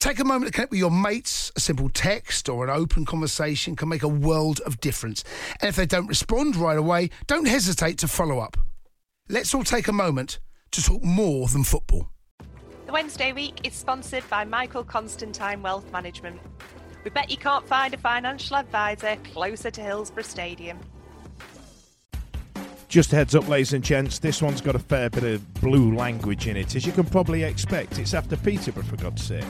Take a moment to connect with your mates. A simple text or an open conversation can make a world of difference. And if they don't respond right away, don't hesitate to follow up. Let's all take a moment to talk more than football. The Wednesday week is sponsored by Michael Constantine Wealth Management. We bet you can't find a financial advisor closer to Hillsborough Stadium. Just heads up, ladies and gents, this one's got a fair bit of blue language in it, as you can probably expect. It's after Peterborough, for God's sake.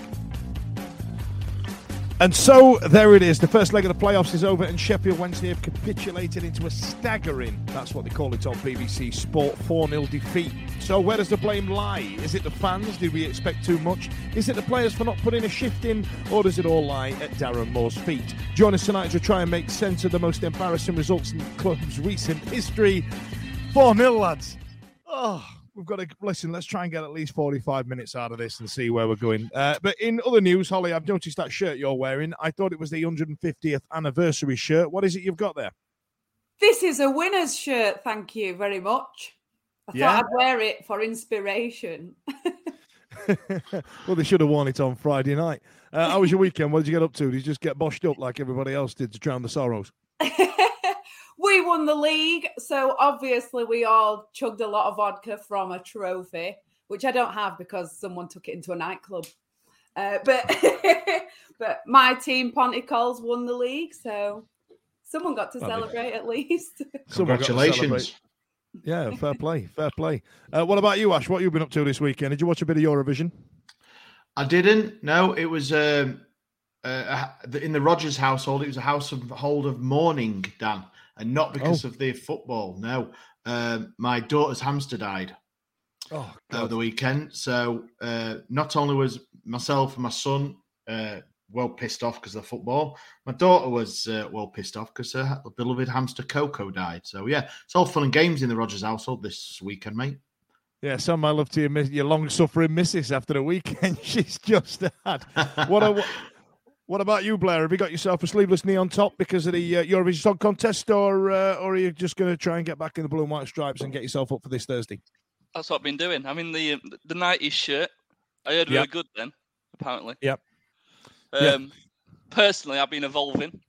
And so there it is. The first leg of the playoffs is over, and Sheffield Wednesday have capitulated into a staggering, that's what they call it on BBC Sport, 4 0 defeat. So where does the blame lie? Is it the fans? Did we expect too much? Is it the players for not putting a shift in? Or does it all lie at Darren Moore's feet? Join us tonight to try and make sense of the most embarrassing results in the club's recent history. 4 0, lads. Oh we've got to listen. Let's try and get at least 45 minutes out of this and see where we're going. Uh, but in other news, Holly, I've noticed that shirt you're wearing. I thought it was the 150th anniversary shirt. What is it you've got there? This is a winner's shirt. Thank you very much. I yeah. thought I'd wear it for inspiration. well, they should have worn it on Friday night. Uh, how was your weekend? What did you get up to? Did you just get boshed up like everybody else did to drown the sorrows? we won the league, so obviously we all chugged a lot of vodka from a trophy, which I don't have because someone took it into a nightclub. Uh, but but my team Ponticles won the league, so someone got to celebrate at least. Congratulations! Yeah, fair play, fair play. Uh, what about you, Ash? What you been up to this weekend? Did you watch a bit of Eurovision? I didn't. No, it was um, uh, in the Rogers household. It was a household of mourning, Dan and not because oh. of the football. No, um, my daughter's hamster died oh, over the weekend. So uh, not only was myself and my son uh, well pissed off because of the football, my daughter was uh, well pissed off because her beloved hamster Coco died. So yeah, it's all fun and games in the Rogers household this weekend, mate. Yeah, some my love to your, your long suffering missus after the weekend she's just had. What a what about you, Blair? Have you got yourself a sleeveless knee on top because of the uh, Eurovision Song Contest, or uh, or are you just going to try and get back in the blue and white stripes and get yourself up for this Thursday? That's what I've been doing. I mean, the the '90s shirt. I heard really yep. good then, apparently. Yep. Um, yep. Personally, I've been evolving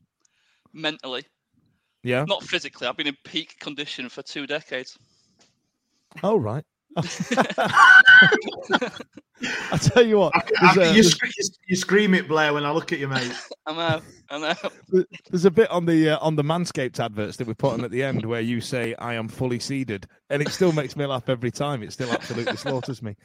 mentally. Yeah. Not physically. I've been in peak condition for two decades. Oh right. I tell you what, you, sc- you, scream it, Blair, when I look at you, mate. I know, I know. There's a bit on the uh, on the Manscaped adverts that we put on at the end where you say, "I am fully seeded," and it still makes me laugh every time. It still absolutely slaughters me.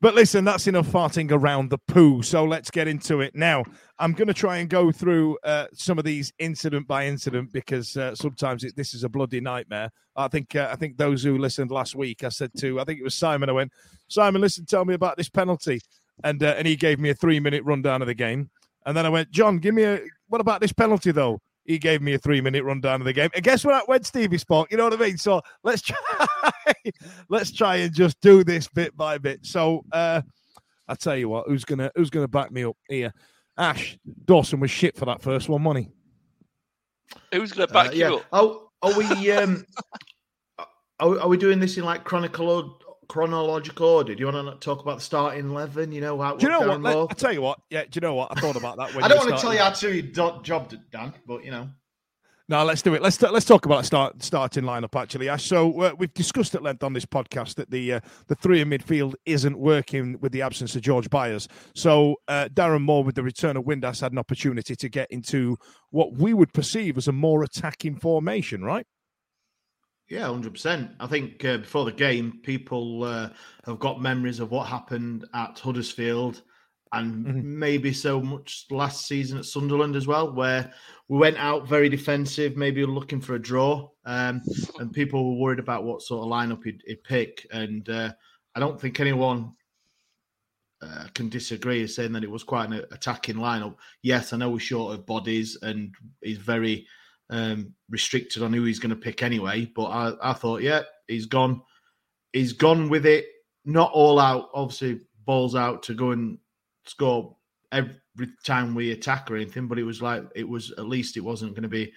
But listen, that's enough farting around the poo. So let's get into it now. I'm going to try and go through uh, some of these incident by incident because uh, sometimes it, this is a bloody nightmare. I think uh, I think those who listened last week, I said to I think it was Simon. I went, Simon, listen, tell me about this penalty, and uh, and he gave me a three minute rundown of the game, and then I went, John, give me a what about this penalty though? He gave me a three minute rundown of the game. And guess what? When Stevie spoke, you know what I mean. So let's try, let's try and just do this bit by bit. So uh, I tell you what, who's gonna who's gonna back me up here? Ash Dawson was shit for that first one, money. Who's gonna back uh, yeah. you up? Oh, are we um, are, are we doing this in like chronological chronological order? Do you want to talk about the starting eleven? You know, how, Do you know what? Moore- I tell you what. Yeah. Do you know what? I thought about that. When I don't want to tell you how to do your do- job, Dan, but you know. No, let's do it. Let's let's talk about start starting lineup. Actually, Ash. So uh, we've discussed at length on this podcast that the uh, the three in midfield isn't working with the absence of George Byers. So uh, Darren Moore, with the return of Windass, had an opportunity to get into what we would perceive as a more attacking formation, right? Yeah, hundred percent. I think uh, before the game, people uh, have got memories of what happened at Huddersfield, and Mhm. maybe so much last season at Sunderland as well, where we went out very defensive, maybe looking for a draw, um, and people were worried about what sort of lineup he'd, he'd pick. And uh, I don't think anyone uh, can disagree in saying that it was quite an attacking lineup. Yes, I know we're short of bodies, and he's very um, restricted on who he's going to pick anyway. But I, I thought, yeah, he's gone. He's gone with it, not all out. Obviously, balls out to go and score every time we attack or anything. But it was like it was at least it wasn't going to be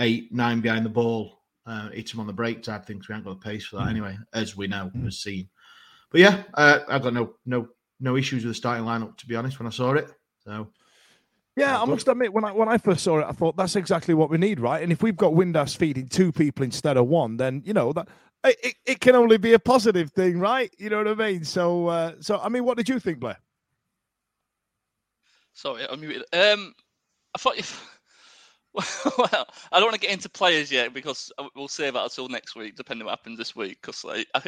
eight, nine behind the ball, uh, hit him on the break type things. We haven't got the pace for that anyway, as we know, as seen. But yeah, uh, I've got no no no issues with the starting lineup to be honest. When I saw it, so Yeah, I must admit, when I when I first saw it, I thought that's exactly what we need, right? And if we've got Windass feeding two people instead of one, then you know that it, it, it can only be a positive thing, right? You know what I mean? So, uh, so I mean, what did you think, Blair? Sorry, I'm muted. Um, I thought you. Well, I don't want to get into players yet because we'll save that until next week, depending what happens this week. Because like, I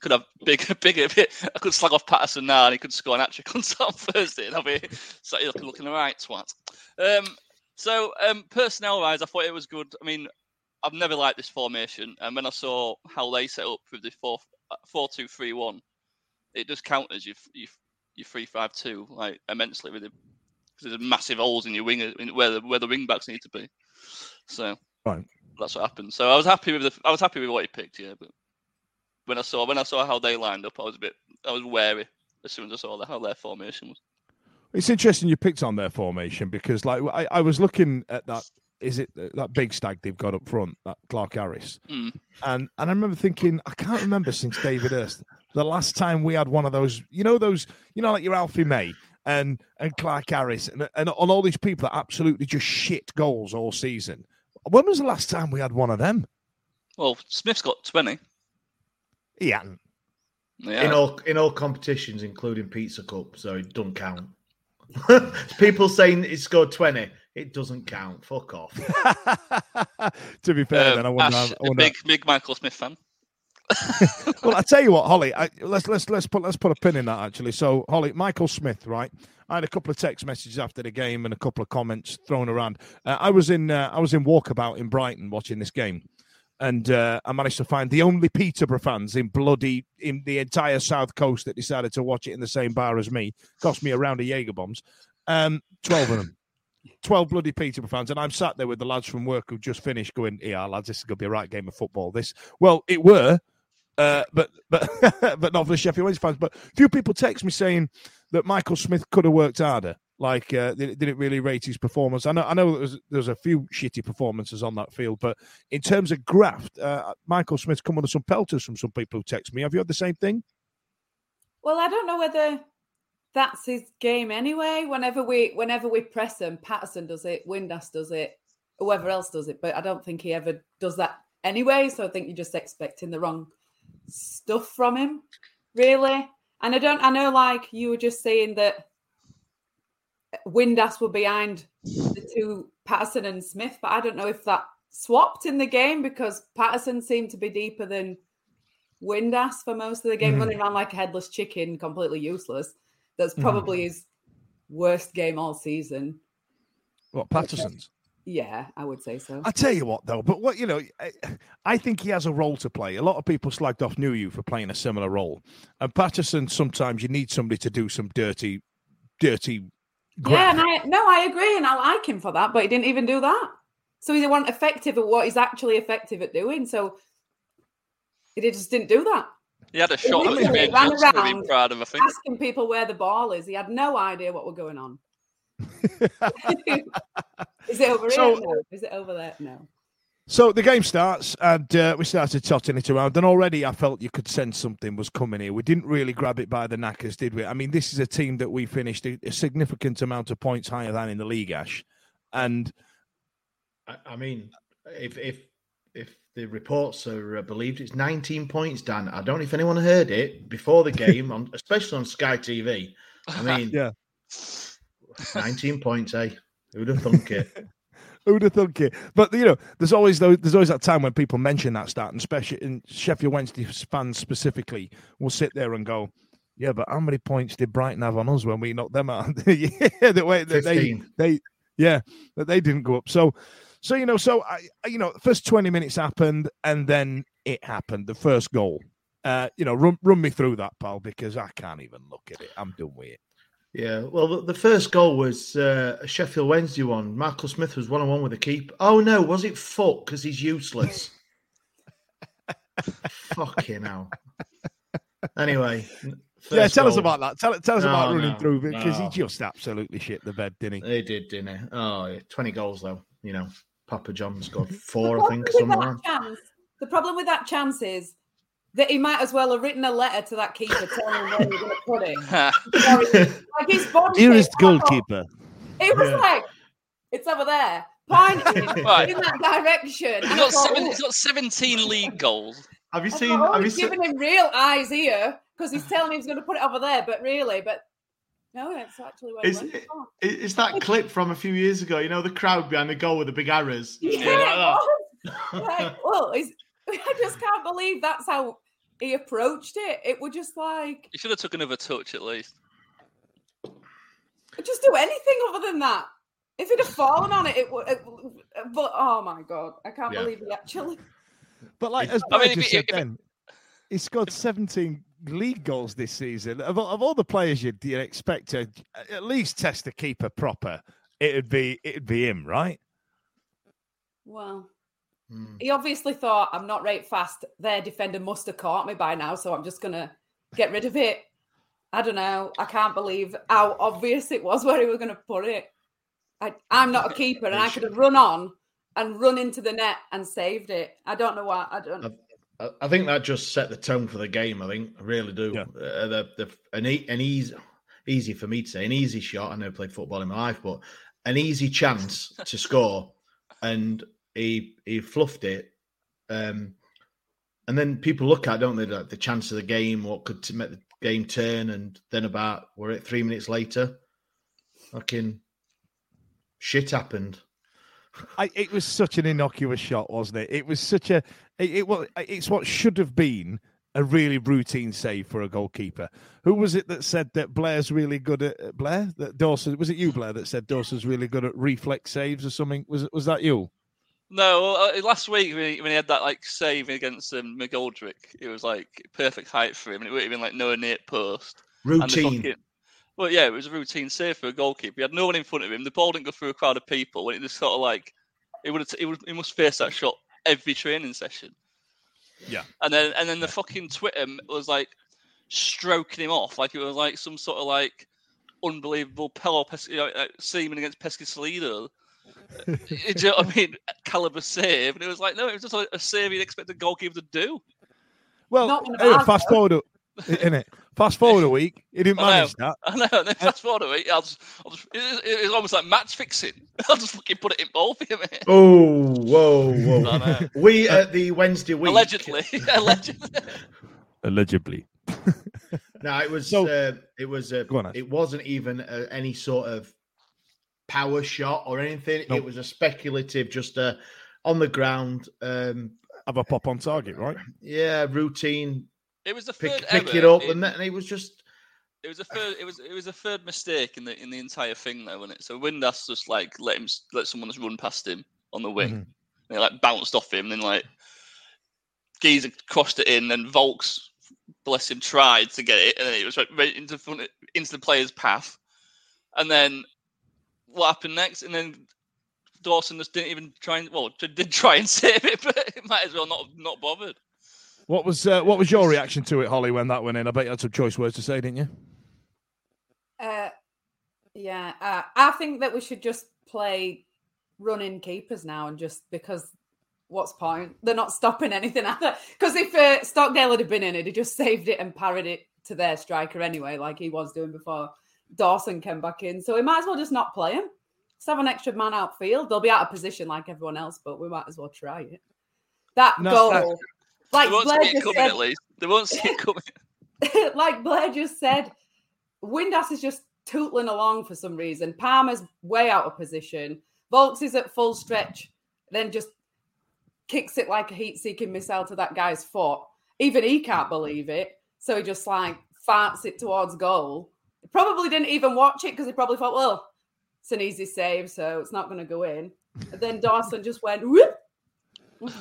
could have big, bigger. Bit I could slag off Paterson now, and he could score an hat trick on Thursday, and I'll be looking looking right twat. Um, so um, personnel-wise, I thought it was good. I mean, I've never liked this formation, and when I saw how they set up with the four four two three one, it just counters your your your three five two like immensely with it because there's massive holes in your wing in where the where the wing backs need to be. So Right. that's what happened. So I was happy with the I was happy with what he picked, yeah. But when I saw when I saw how they lined up, I was a bit I was wary as soon as I saw the, how their formation was. It's interesting you picked on their formation because, like, I, I was looking at that. Is it that big stag they've got up front, that Clarke-Harris, Mm. and and I remember thinking, I can't remember since David Hirst the last time we had one of those. You know those, you know, like your Alfie May and and Clarke-Harris and and on all these people that absolutely just shit goals all season. When was the last time we had one of them? Well, Smith's got twenty. He hadn't. Yeah. in all in all competitions, including Pizza Cup, so it doesn't count. People saying he scored twenty, it doesn't count. Fuck off. to be fair, Um, then I wonder. Ash, I a wonder big big Michael Smith fan. well, I tell you what, Holly. I, let's let's let's put let's put a pin in that actually. So, Holly, Michael Smith, right? I had a couple of text messages after the game and a couple of comments thrown around. Uh, I was in uh, I was in walkabout in Brighton watching this game, and uh, I managed to find the only Peterborough fans in bloody in the entire south coast that decided to watch it in the same bar as me. Cost me a round of Jaeger bombs. Um, twelve of them. 12 bloody Peterborough fans, and I'm sat there with the lads from work who just finished going, Yeah, lads, this is going to be a right game of football. This, well, it were, uh, but but but not for the Sheffield Wednesday fans. But a few people text me saying that Michael Smith could have worked harder. Like, uh, they didn't really rate his performance. I know, I know, there's there's a few shitty performances on that field, but in terms of graft, uh, Michael Smith's come under some pelters from some people who text me. Have you had the same thing? Well, I don't know whether that's his game anyway. Whenever we whenever we press him, Paterson does it, Windass does it, whoever else does it, but I don't think he ever does that anyway. So I think you're just expecting the wrong stuff from him, really. And I don't I know like you were just saying that Windass were behind the two Paterson and Smith, but I don't know if that swapped in the game because Paterson seemed to be deeper than Windass for most of the game, Mhm. running around like a headless chicken, completely useless. That's Mhm. probably his worst game all season. What Paterson's? Yeah, I would say so. I tell you what, though, but what you know, I, I think he has a role to play. A lot of people slagged off Nuhiu for playing a similar role, and Paterson. Sometimes you need somebody to do some dirty, dirty. Yeah, and I no, I agree, and I like him for that, but he didn't even do that. So he wasn't effective at what he's actually effective at doing. So he just didn't do that. He had a shot that he made ran Johnson to be around proud of. I think. Asking people where the ball is, he had no idea what were going on. is it over So- here? No. Is it over there? No. So the game starts, and uh, we started totting it around. And already, I felt you could sense something was coming here. We didn't really grab it by the knackers, did we? I mean, this is a team that we finished a, a significant amount of points higher than in the league, Ash. And I, I mean, if if if the reports are uh, believed, it's 19 points, Dan. I don't know if anyone heard it before the game, on especially on Sky TV. I mean, yeah, 19 points, eh? Who'd have thunk it? Who'd have thunk it? But you know, there's always there's always that time when people mention that stat, and especially in Sheffield Wednesday fans specifically will sit there and go, "Yeah, but how many points did Brighton have on us when we knocked them out?" yeah, the way that they 15. they yeah that they didn't go up. So so you know, so I you know, the first 20 minutes happened, and then it happened, the first goal. Uh, you know, run run me through that, pal, because I can't even look at it. I'm done with it. Yeah, well, the, the first goal was uh, a Sheffield Wednesday one. Michael Smith was one on one with the keeper. Oh no, was it foot because he's useless? Fucking hell. Anyway, yeah, first tell us about that. Tell, tell us No, about running no, through because he just absolutely shit the bed, didn't he? They did, didn't he? Oh, yeah. 20 goals though. You know, Papa John's got four, I think, somewhere. chance- the problem with that chance is that he might as well have written a letter to that keeper telling him where he was going to put it. Like his body Dearest shape, I thought- goalkeeper. It was Yeah. like it's over there, pointing Right. in that direction. He's And I got, thought, seven, "Oh." he's got 17 league goals. Have you I seen? thought, oh, Have you he's seen? giving him real eyes here because he's telling him he's going to put it over there, but really, but no, it's actually where Is, it went. Oh. is that clip from a few years ago? You know, the crowd behind the goal with the big arrows. Yeah, Yeah, like that. Like, oh, well, he's, I just can't believe that's how he approached it. It was just like He should have took another touch at least. just do anything other than that. If he'd have fallen on it, it would. It, but oh my god, I can't Yeah. believe he actually. But like as I Blair mean, just he- said if- then, he scored 17 league goals this season. Of, all- of all the players you'd, you'd expect to at least test the keeper proper, it'd be it'd be him, right? Well, Hmm. he obviously thought I'm not right fast. Their defender must have caught me by now, so I'm just gonna get rid of it. I don't know. I can't believe how obvious it was where he was gonna put it. I, I'm not a keeper, and I could have run on and run into the net and saved it. I don't know why. I don't. I- I think that just set the tone for the game. I think I really do. Yeah. Uh, the, the, an, e- an easy, easy for me to say, an easy shot. I never played football in my life, but an easy chance to score, and he he fluffed it. Um, and then people look at, don't they, like the chance of the game, what could t- make the game turn, and then about were it three minutes later, fucking shit happened. I, it was such an innocuous shot, wasn't it? It was such a it, was it's what should have been a really routine save for a goalkeeper. Who was it that said that Blair's really good at at- Blair? That Dawson was it you, Blair, that said Dawson's really good at reflex saves or something? Was was that you? No, uh, last week when he, when he had that like save against um, McGoldrick, it was like perfect height for him, and it would have been like nowhere near post. And Routine. fucking- well, yeah, it was a routine save for a goalkeeper. He had no one in front of him. The ball didn't go through a crowd of people. When it just sort of like, it would it would, he must face that shot every training session. Yeah. And then, and then the fucking Twitter was like stroking him off, like it was like some sort of like unbelievable Pelo you know, like, seaman against Peschisolido. Do you know what I mean? Caliber save, and it was like, no, it was just like a save you'd expect a goalkeeper to do. Well, Not anyway, fast though. forward, a- in it. Fast forward a week, he didn't I know. manage that. I know. And then fast forward a week, I'll just, I'll just, it, it, it's almost like match fixing. I'll just fucking put it in ball for you, mate. Oh, whoa, whoa. We at the Wednesday week. Allegedly, allegedly. Allegedly. No, it was. So- uh, it was uh, on, it wasn't even uh, any sort of power shot or anything. Nope. It was a speculative, just a on the ground. Um, Have a pop on target, right? yeah, routine. It was the Pick, third pick error. it up, It, and, then, and it was just. it was a third. It was it was a third mistake in the in the entire thing, though, wasn't it? So Windass just like let him let someone just run past him on the wing. Mhm. And it like bounced off him, and then like Geezer crossed it in, and Volks, bless him, tried to get it, and then it was right, right into front into the player's path. And then what happened next? And then Dawson just didn't even try and well did try and save it, but it might as well not not bothered. What was uh, what was your reaction to it, Holly, when that went in? I bet you had some choice words to say, didn't you? Uh, yeah, uh, I think that we should just play running keepers now, and just because what's point? They're not stopping anything either. because if uh, Stockdale had been in it, he just saved it and parried it to their striker anyway, like he was doing before Dawson came back in. So we might as well just not play him. Let's have an extra man outfield. They'll be out of position like everyone else, but we might as well try it. That No, goal, that- like they won't Blair see it just coming said, at least. They won't see it coming. like Blair just said, Windass is just tootling along for some reason. Palmer's way out of position. Volks is at full stretch, then just kicks it like a heat-seeking missile to that guy's foot. Even he can't believe it, so he just like farts it towards goal. He probably didn't even watch it because he probably thought, well, it's an easy save, so it's not going to go in. And then Dawson just went whoop,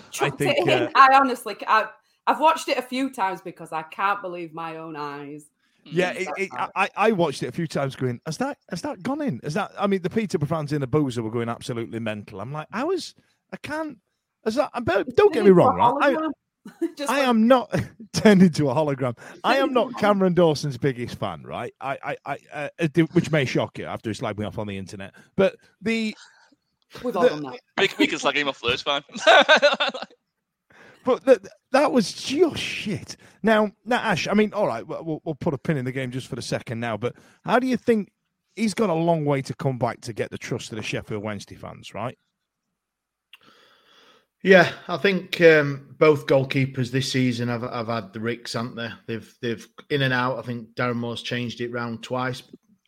chucked think, it in. uh, I honestly, I, I've watched it a few times because I can't believe my own eyes. Yeah, it, it, I, I watched it a few times going, has that has that gone in? Has that I mean the Peterborough fans in the boozer were going absolutely mental. I'm like, I was I can't has that but don't get me wrong, right? I, Just I like- am not turned into a hologram. I am not Cameron Dawson's biggest fan, right? I, I, I uh, uh, which may shock you after he slagged me off on the internet. But the, We've all the- done that. We, we can slag him off though, it's fine. but the, that was just shit. Now, now, Ash. I mean, all right, we'll, we'll- we'll put a pin in the game just for the second now. But how do you think he's got a long way to come back to get the trust of the Sheffield Wednesday fans, right? Yeah, I think um, both goalkeepers this season have, have had the ricks, haven't they? They've they've in and out. I think Darren Moore's changed it round twice.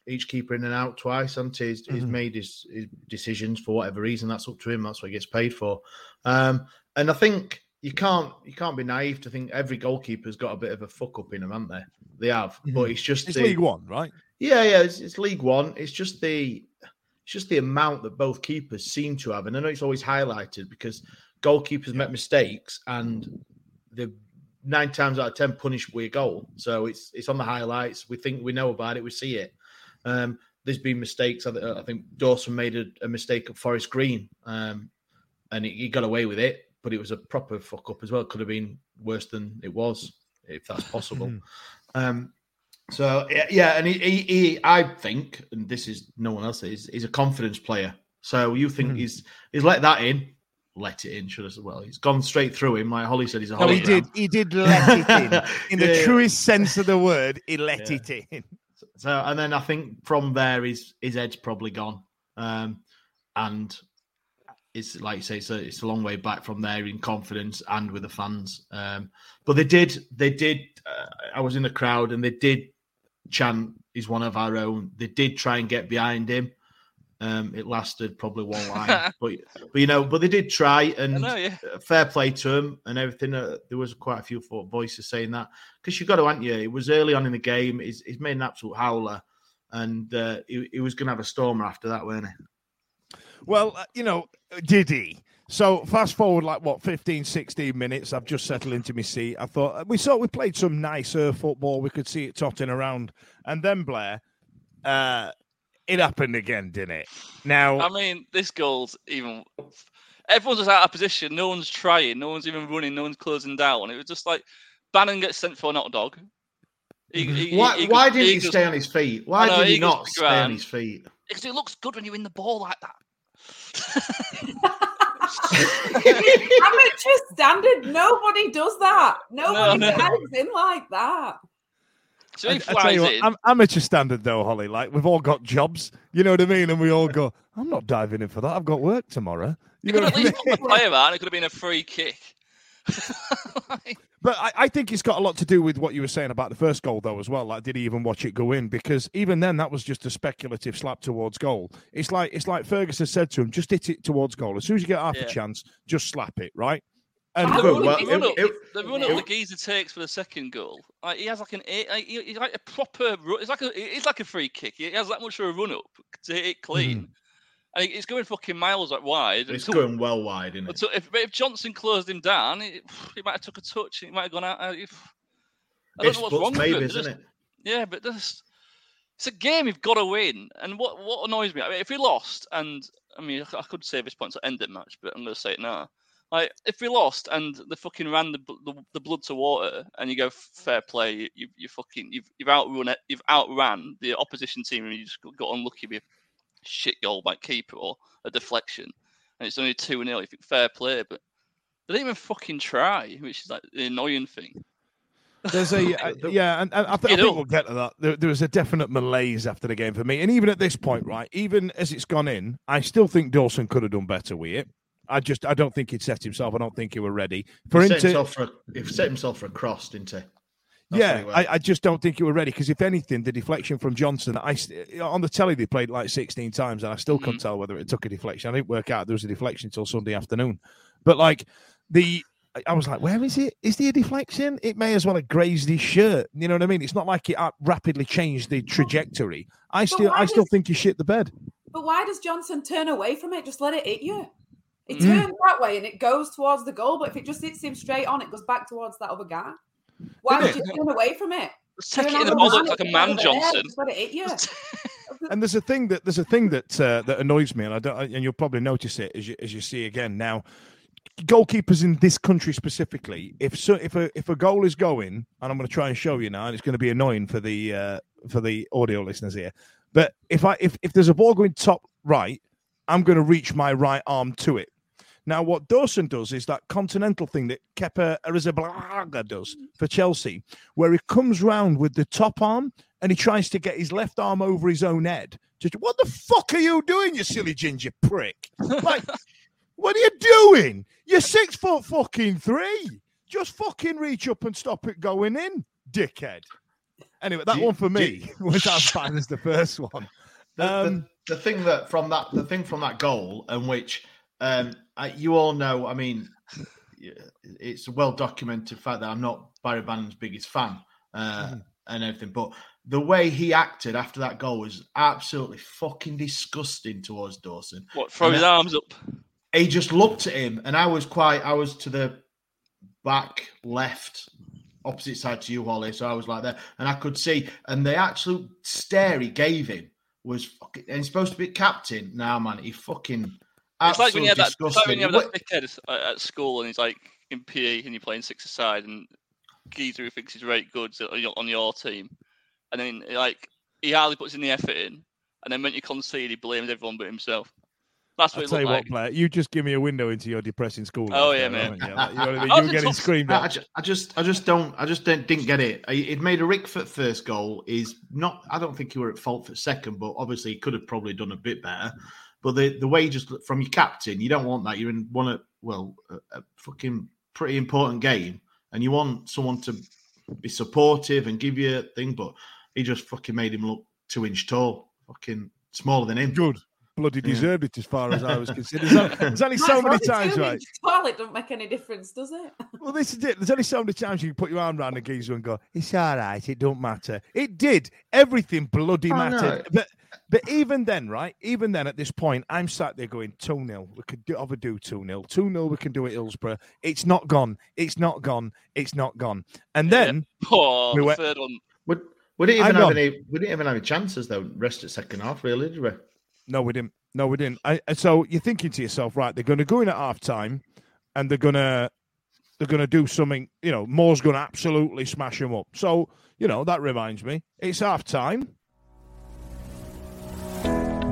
Each keeper in and out twice, hasn't he? He's, he's Mhm. made his, his decisions for whatever reason. That's up to him. That's what he gets paid for. Um, and I think you can't you can't be naive to think every goalkeeper's got a bit of a fuck up in them, haven't they? They have, but it's just It's the, League One, right? yeah, yeah, it's, it's League One. It's just the it's just the amount that both keepers seem to have, and I know it's always highlighted because goalkeepers make mistakes and the nine times out of ten punished with a goal. So it's it's on the highlights. We think we know about it. We see it. Um, there's been mistakes. I, th- I think Dawson made a, a mistake at Forest Green, um, and he, he got away with it, but it was a proper fuck up as well. It could have been worse than it was, if that's possible. um, so yeah, yeah, and he, he, he, I think, and this is no one else is, he's a confidence player. So you think Mhm. he's he's let that in, let it in, should I say? Well, he's gone straight through him. Like Holly said, he's a No, he did. He did let it in. In the Yeah, truest sense of the word, he let Yeah. it in. So, and then I think from there, his his head's probably gone, um, and it's like you say, it's a, it's a long way back from there in confidence and with the fans. Um, but they did, they did. Uh, I was in the crowd, and they did chant, "He's one of our own." They did try and get behind him. Um, it lasted probably one line, but but you know, but they did try, and know, yeah. uh, fair play to him and everything. Uh, there was quite a few voices saying that because you got to, aren't you? It was early on in the game. He's, he's made an absolute howler, and uh, he, he was going to have a stormer after that, weren't he? Well, uh, you know, did he? So fast forward like what 15, 16 minutes. I've just settled into my seat. I thought uh, we saw we played some nicer football. We could see it totting around, and then Blair, uh, it happened again, didn't it? Now, I mean, this goal's even. Everyone's just out of position. No one's trying. No one's even running. No one's closing down. It was just like Bannan gets sent for a hot dog. Mhm. He- he- Why, he why goes- didn't he goes- stay on his feet? Why know, did he, he not to stay on his feet? Because it looks good when you win the ball like that. Amateur standard. Nobody does that. Nobody no. dives in like that. So he flies what, in. am- amateur standard though, Holly. Like we've all got jobs, you know what I mean, and we all go. I'm not diving in for that. I've got work tomorrow. You could at I least mean? put the player out. and It could have been a free kick. But I, I think it's got a lot to do with what you were saying about the first goal, though, as well. Like, did he even watch it go in? Because even then, that was just a speculative slap towards goal. It's like it's like Ferguson said to him, just hit it towards goal. As soon as you get half Yeah. a chance, just slap it, right? And The Well, run, well, the run it- up, it- the run up it- the geezer takes for the second goal. Like he has like an eight, like, he- he's like a proper. It's like a it's like a free kick. He has that much of a run up to hit it clean, and he- he's going fucking miles like wide. It's until- going well wide, isn't it? if, if Johnson closed him down, he, he might have took a touch. He might have gone out. uh, if- I don't It's know what's wrong with him. Isn't just- it? yeah, but this it's a game you've got to win. And what what annoys me, I mean, if we lost, and I mean, I could say this point to end the match, but I'm going to say it now. Like, if we lost and they fucking ran the, the, the blood to water, and you go fair play, you, you, you fucking you've you've outrun it, you've outran the opposition team, and you just got, got unlucky with a shit goal by keeper or a deflection, and it's only two 0 You think fair play, but They didn't even fucking try, which is like the annoying thing. There's a uh, yeah, and, and I, th- I, think we'll get to that. There, there was a definite malaise after the game for me, and even at this point, right, even as it's gone in, I still think Dawson could have done better with it. I just I don't think he'd set himself. I don't think he were ready for he him set to. himself for a, he set himself for a cross, didn't he? That's yeah, he. I, I just don't think you were ready because if anything, the deflection from Johnson, I on the telly they played like 16 times, and I still couldn't tell whether it took a deflection. I didn't work out there was a deflection until Sunday afternoon, but like the. I- I was like, where is it? Is there a deflection? It may as well have grazed his shirt. You know what I mean? It's not like it uh, rapidly changed the trajectory. I still, why I still does- think he shit the bed. But why does Johnson turn away from it? Just let it hit you. It Mm. turns that way and it goes towards the goal, but if it just hits him straight on, it goes back towards that other guy. Why would you turn away from it? Let's take it in the man, bollocks like a man, Johnson. It you. And there's a thing that there's a thing that uh, that annoys me, and I don't, and you'll probably notice it as you as you see again now. Goalkeepers in this country specifically, if so, if a if a goal is going, and I'm going to try and show you now, and it's going to be annoying for the uh, for the audio listeners here, but if I if if there's a ball going top right, I'm going to reach my right arm to it. Now, what Dawson does is that continental thing that Kepa Arrizabalaga does for Chelsea, where he comes round with the top arm and he tries to get his left arm over his own head. Just, what the fuck are you doing, you silly ginger prick? Like, what are you doing? You're six foot fucking three. Just fucking reach up and stop it going in, dickhead. Anyway, that you- one for do me was as fine as the first one. The, the- Um, the, thing that from that the thing from that goal and which um I, you all know i mean it's a well documented fact that i'm not barry bannan's biggest fan uh, Mm-hmm. and everything but the way he acted after that goal was absolutely fucking disgusting towards dawson What? Throw And his that- arms up. he just looked at him and i was quite i was to the back left opposite side to you holly so i was like that and i could see and the absolute stare he gave him was fucking and he's supposed to be captain now man he fucking It's like when you have that. absolutely like when you have that dickhead at- uh, at school and he's like in PE and you're playing six aside and geezer who thinks he's right good on your, team, and then like he hardly puts in the effort in, and then when you concede, he blames everyone but himself. That's what I'll tell you like. what, Blair, you just give me a window into your depressing school. Oh, yeah, there, mate. You? Like, you know what I mean? You're getting top- screamed at. I, just, I just, I just don't, I just don't, didn't get it. Uh, it made a Rickford first goal. Is not, I don't think he were at fault for second, but obviously he could have probably done a bit better. But the the way just from your captain, you don't want that. You're in one of well, a, a fucking pretty important game, and you want someone to be supportive and give you a thing. But he just fucking made him look two inch tall, fucking smaller than him. Good. Bloody Yeah. deserved it as far as I was concerned. There's only, there's only so Might as well many times, two right? inches Tall, it doesn't make any difference, does it? Well, this is it. There's only so many times you can put your arm around a geezer and go, "It's all right. It don't matter." It did. Everything bloody Oh, mattered. no. But but even then, right? Even then, at this point, I'm sat there going, 2 0. We could do, overdo 2 0. 2 0, we can do it, Hillsborough. It's not gone. It's not gone. It's not gone. And Yeah. then, Oh, We went- third one. We, we didn't even have gone. any. We didn't even have any chances though. Rest at second half, really, did we? no, we didn't. No, we didn't. I, so you're thinking to yourself, right? They're going to go in at half time and they're going to. They're going to do something, you know. Moore's going to absolutely smash them up. So, you know, that reminds me. It's half time.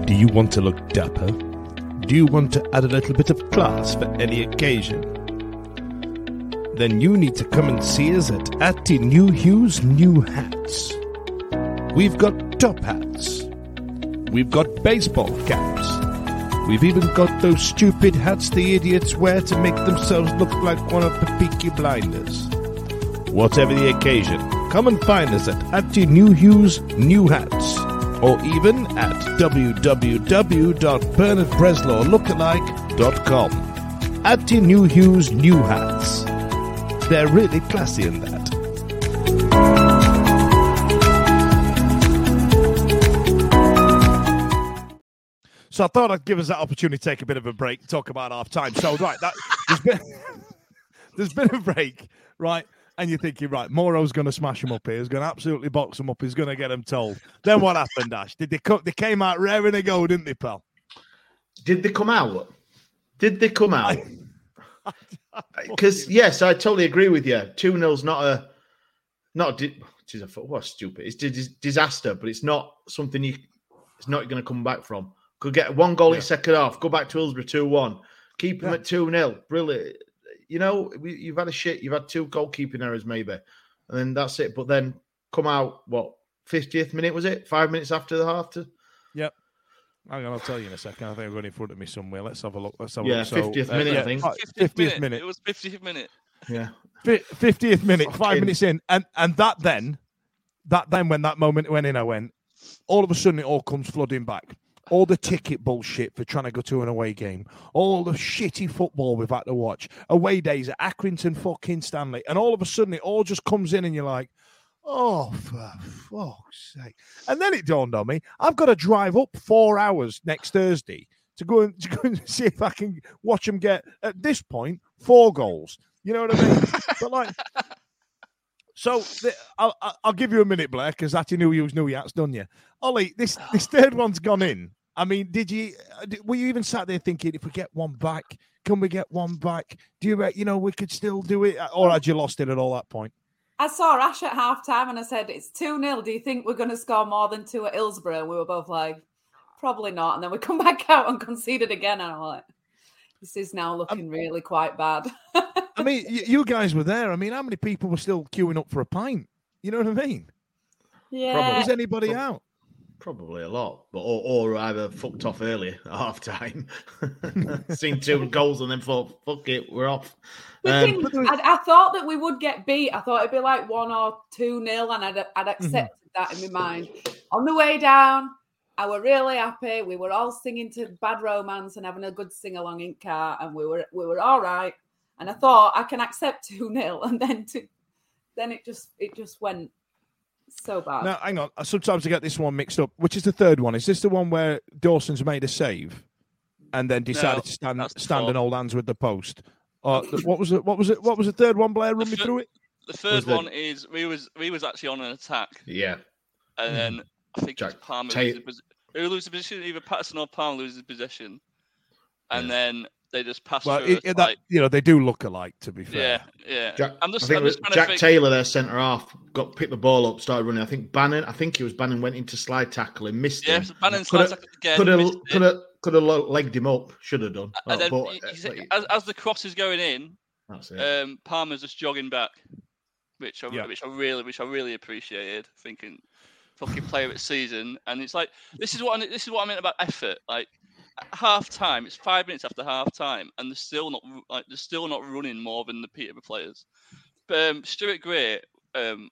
Do you want to look dapper? Do you want to add a little bit of class for any occasion? Then you need to come and see us at Atty New Hughes New Hats. We've got top hats. We've got baseball caps. We've even got those stupid hats the idiots wear to make themselves look like one of the Peaky Blinders. Whatever the occasion, come and find us at Atty New Hughes New Hats or even at www.bernardbreslawlookalike.com. Atty New Hughes New Hats. They're really classy in that. So I thought I'd give us that opportunity to take a bit of a break, talk about half time. So right, that there's been there's been a break, right? And you're thinking, right, Moro's going to smash him up here. He's going to absolutely box him up. He's going to get him told. Then what happened, Ash? Did they co- they came out raring to go, didn't they, pal? Did they come out? Did they come out? Because yes, I totally agree with you. Two 0's not a not a, it is a what stupid. It's a disaster, but it's not something you. It's not going to come back from. Could get one goal in second half. Go back to Hillsborough two one. Keep them Yeah. at two 0 Brilliant. You know, you've had a shit. You've had two goalkeeping errors, maybe, and then that's it. But then come out what fiftieth minute was it? Five minutes after the half to Yep. Hang on, I'll tell you in a second. I think I've got in front of me somewhere. Let's have a look. Let's have a Yeah, look. So, 50th uh, minute, I think. 50th 50th minute. It was 50th minute. yeah. Fiftieth minute, five minutes in, and and that then, that then when that moment went in, I went. All of a sudden, it all comes flooding back. All the ticket bullshit for trying to go to an away game, all the shitty football we've had to watch, away days at Accrington, fucking Stanley, and all of a sudden, it all just comes in, and you're like, "Oh, for fuck's sake!" And then it dawned on me, I've got to drive up four hours next Thursday to go and to go and see if I can watch them get at this point four goals. You know what I mean? but like, so the, I'll, I'll- give you a minute, Blair, because that's new use new yat's done you. Ollie, this this third one's gone in. I mean, did you uh, were you even sat there thinking if we get one back, can we get one back? Do you re- you know we could still do it, or had you lost it at all that point? I saw Ash at half time and I said, It's 2 0. Do you think we're going to score more than two at Hillsborough? And we were both like, Probably not. And then we come back out and conceded again. And I'm like, This is now looking really quite bad. I mean, y- you guys were there. I mean, how many people were still queuing up for a pint? You know what I mean? yeah. Was anybody out? Probably a lot, but or, or either fucked off early at half time, seen two goals and then thought, "Fuck it, we're off." Um, thing, I, I thought that we would get beat. I thought it'd be like one or two nil, and I'd, I'd accepted that in my mind. On the way down, I were really happy. We were all singing to Bad Romance and having a good sing along in car, and we were we were all right. And I thought I can accept two nil, and then to then it just it just went so bad. Now, hang on. Uh, sometimes I get this one mixed up. Which is the third one? Is this the one where Dawson's made a save and then decided No, to stand that's stand and fourth. hold hands with the post? Or the- what was it? What was it? What was the third one? Blair, run me through it. The third the- one is we was we was actually on an attack, yeah, and then mm-hmm. I think Jack it's Palmer Tate- loses posi- who loses position. Either Paterson or Palmer loses position, and Yeah. then they just pass Well, through. it, us, it- like, that, you know they do look alike. To be fair. yeah, yeah. Jack. I'm just, I think I'm just Jack think. Taylor, their centre half, got picked the ball up, started running. I think Bannan. I think it was Bannan went into slide tackle and missed Yeah, him. so Bannan Could slides have- like again. Could have, missed it. could have, could have legged him up. Should have done. and then but, he- uh, he said- but- as, as the cross is going in, that's it. um, Palmer's just jogging back, which I, Yeah. which I really, which I really appreciated. Thinking, fucking player of the season, and it's like this is what I, this is what I meant about effort. Like at half time, it's five minutes after half time, and they're still not like they're still not running more than the Peterborough players. But um, Stuart Gray, um,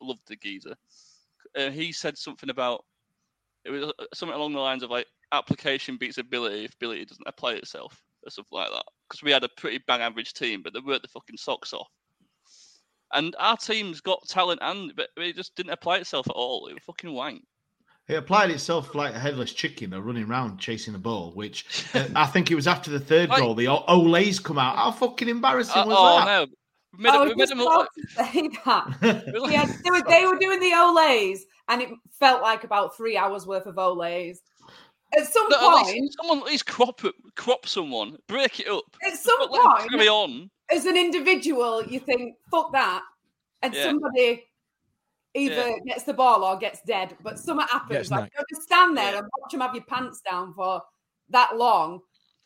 loved the geezer. Uh, he said something about it was uh, something along the lines of like application beats ability if ability doesn't apply itself or something like that. Because we had a pretty bang average team, but they worked the fucking socks off. And our team's got talent, and but it just didn't apply itself at all. It was fucking wank. It applied itself like a headless chicken. They're running around chasing the ball, which uh, I think it was after the third Like- goal. The O- Olays come out. How fucking embarrassing Uh, was oh that? no, we made, I it- was we just about like, to say that. we Yeah, they were, they were doing the Olays, and it felt like about three hours worth of Olays. At some No, at point, least, someone at least crop it- crop someone, break it up. at some But let them point, carry on. as an individual, you think, fuck that. And Yeah. somebody either Yeah. gets the ball or gets dead. But something happens. Gets Like, you just stand there Yeah. and watch them have your pants down for that long.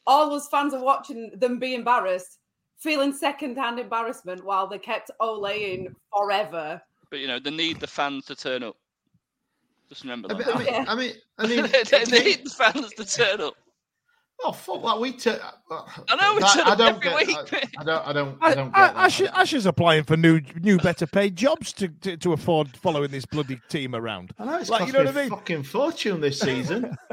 All those fans are watching them be embarrassed, feeling second-hand embarrassment while they kept olaying forever. But you know, they need the fans to turn up. Just remember I that. mean, I mean, I mean, I mean, they need the fans to turn up. Oh fuck! Like we took. I know we that- I don't every get. week. I, I don't. I don't. I don't get that. Ash, Ash is applying for new, new, better paid jobs to, to, to afford following this bloody team around. I know it's Like, cost you know me what I a mean? fucking fortune this season.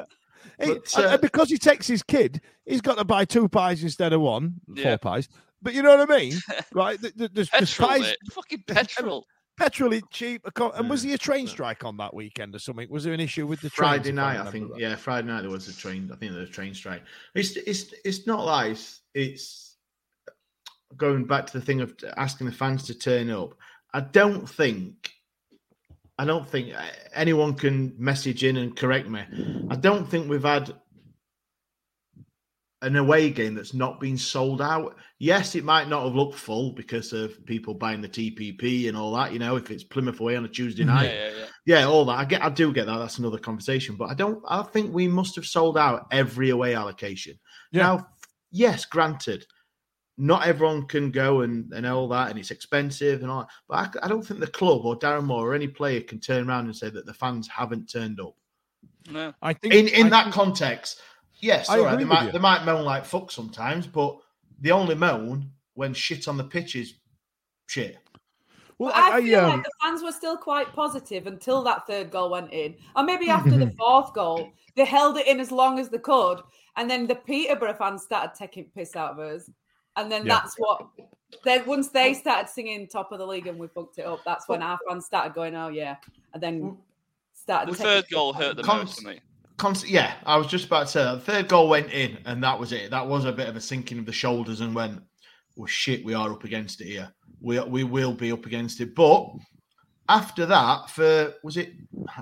He- But, uh, and because he takes his kid, he's got to buy two pies instead of one, Yeah. four pies. But you know what I mean, right? Th- th- There's, there's Petrol, pies, mate. Fucking petrol. Petrol cheap. And was there a train strike on that weekend or something? Was there an issue with the Friday night, I remember think. right? Yeah, Friday night there was a train. I think there was a train strike. It's it's it's not like it's, it's going back to the thing of asking the fans to turn up. I don't think. I don't think anyone can message in and correct me. I don't think we've had an away game that's not been sold out. Yes, it might not have looked full because of people buying the TPP and all that. You know, if it's Plymouth away on a Tuesday Mhm. Yeah, night, yeah, yeah. yeah, all that. I get, I do get that. That's another conversation. But I don't. I think we must have sold out every away allocation. Yeah. Now, yes, granted, not everyone can go and, and all that, and it's expensive and all. That. But I, I don't think the club or Darren Moore or any player can turn around and say that the fans haven't turned up. No. I think In in I that think- context, yes, I all right, they might you. they might moan like fuck sometimes, but they only moan when shit on the pitch is shit. well, I, I, feel um, like the fans were still quite positive until that third goal went in. Or maybe after the fourth goal, they held it in as long as they could. And then the Peterborough fans started taking piss out of us. And then Yeah. that's what then once they started singing top of the league and we fucked it up, that's when our fans started going, Oh yeah. And then started The third goal hurt the us. Cons- most for me. Const- yeah, I was just about to say that. The third goal went in, and that was it. That was a bit of a sinking of the shoulders, and went, "Well, shit, we are up against it here. We we will be up against it." But after that, for was it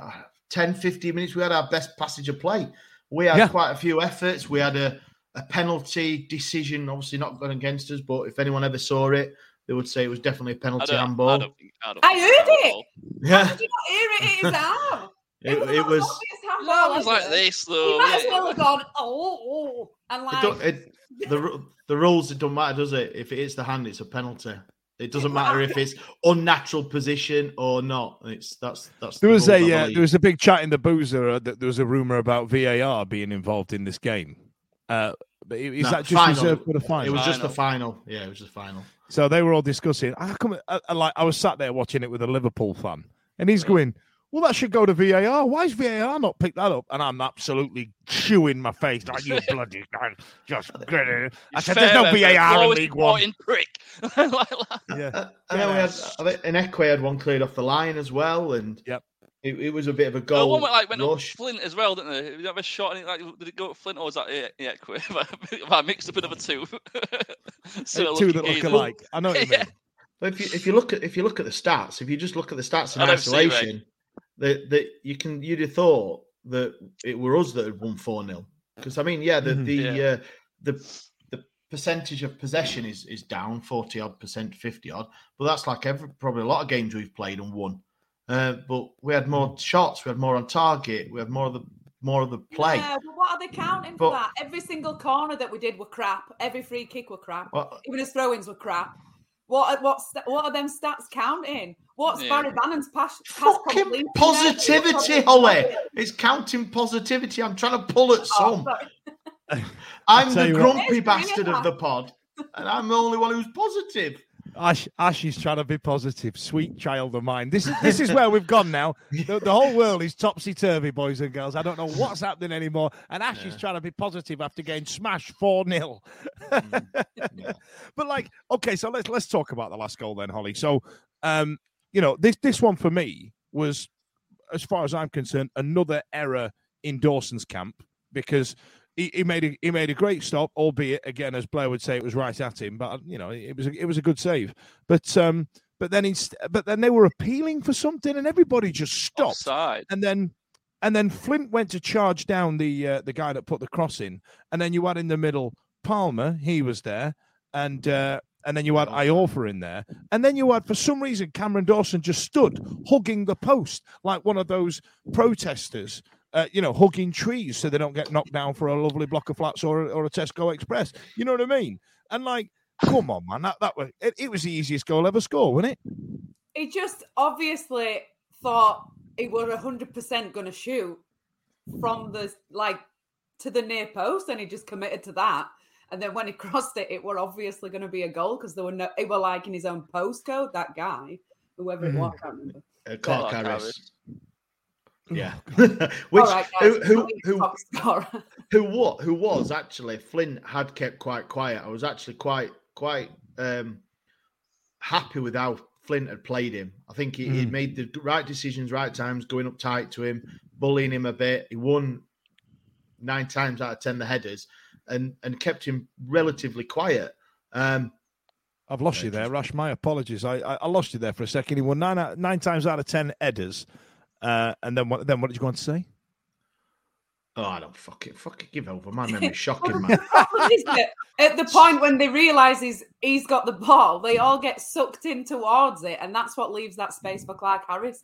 10, 15 minutes, we had our best passage of play. We had Yeah. quite a few efforts. We had a, a penalty decision, obviously not gone against us, but if anyone ever saw it, they would say it was definitely a penalty don't, I handball. I, I heard it. handball. Yeah, Did you not hear it? It is arm. It, was it was. most obvious handball No, it was like ever. this He though. might as well have gone, oh, oh, and It like don't, it, the the rules it don't matter, does it? If it hits the hand, it's a penalty. It doesn't matter if it's unnatural position or not. It's that's that's. There the was rules, I a uh, believe. there was a big chat in the boozer uh, that there was a rumor about VAR being involved in this game. Uh, but is No, that just final. reserved for the final? It was just the Final. final. Yeah, it was the final. So they were all discussing. I come, I, I like I was sat there watching it with a Liverpool fan, and he's going, "Well, that should go to VAR. Why is VAR not picked that up?" And I'm absolutely chewing my face like you bloody man, just get it. I said, "There's no Fair, VAR in Always League One." supporting prick. Like that. Yeah, Uh, and then we had Yes. I think Ihiekwe had one cleared off the line as well, and Yep. it, it was a bit of a The goal. one went like went up. Flint as well, didn't they? Did you have a shot? And it, like, did it go at Flint or was that it? Yeah, quick. I mixed up another two. Similar two that look alike. I know what you Yeah. mean. But if you if you look at if you look at the stats, if you just look at the stats in I see, right. isolation, that that you can you'd have thought that it were us that had won four 0 because I mean, yeah, the Mhm. the Yeah. uh, the the percentage of possession is is down forty odd percent, fifty odd, but that's like every probably a lot of games we've played and won. Uh, but we had more shots, we had more on target, we had more of the more of the play. Yeah, but what are they counting But- for that? Every single corner that we did were crap. Every free kick were crap. Well, Even his throw-ins were crap. What what what are them stats counting? What's Yeah. Barry Bannan's pass? pass Fucking completion there? positivity, Holly. It's counting positivity. I'm trying to pull at Oh, some. sorry. I'm the you what. grumpy bastard of the pod, and I'm the only one who's positive. Ash, Ash is trying to be positive, sweet child of mine. This is this is where we've gone now. The, the whole world is topsy turvy, boys and girls. I don't know what's happening anymore. And Ash is trying to be positive after getting smashed four 0 But like, okay, so let's let's talk about the last goal then, Holly. So, um, you know, this this one for me was, as far as I'm concerned, another error in Dawson's camp because he, he made a he made a great stop, albeit again, as Blair would say, it was right at him. But you know, it was a, it was a good save. But um, but then inst- but then they were appealing for something, and everybody just stopped. Offside. And then and then Flint went to charge down the uh, the guy that put the cross in, and then you had in the middle Palmer, he was there, and uh, and then you had Iorfa in there, and then you had for some reason Cameron Dawson just stood hugging the post like one of those protesters. Uh, you know, hugging trees so they don't get knocked down for a lovely block of flats or, or a Tesco Express. You know what I mean? And like, come on, man, that that was it, it was the easiest goal ever scored, wasn't it? He just obviously thought he were hundred percent going to shoot from the like to the near post, and he just committed to that. And then when he crossed it, it were obviously going to be a goal because there were no. it were like in his own postcode. That guy, whoever it was, I can't remember. Uh, Clark Clarke-Harris. Harris. Yeah. Which All right, who guys, who don't who who what who was actually Flint had kept quite quiet. I was actually quite quite um happy with how Flint had played him. I think he, he Mm. made the right decisions, right times, going up tight to him, bullying him a bit. He won nine times out of ten the headers, and and kept him relatively quiet. Um, I've lost you there, just- Rash. My apologies. I, I I lost you there for a second. He won nine out, nine times out of ten headers, uh, and then what? Then what did you go on to say? oh, I don't fucking fucking give over. My memory's Well, shocking, man. problem is that at the point when they realise he's he's got the ball, they all get sucked in towards it, and that's what leaves that space for Clarke-Harris.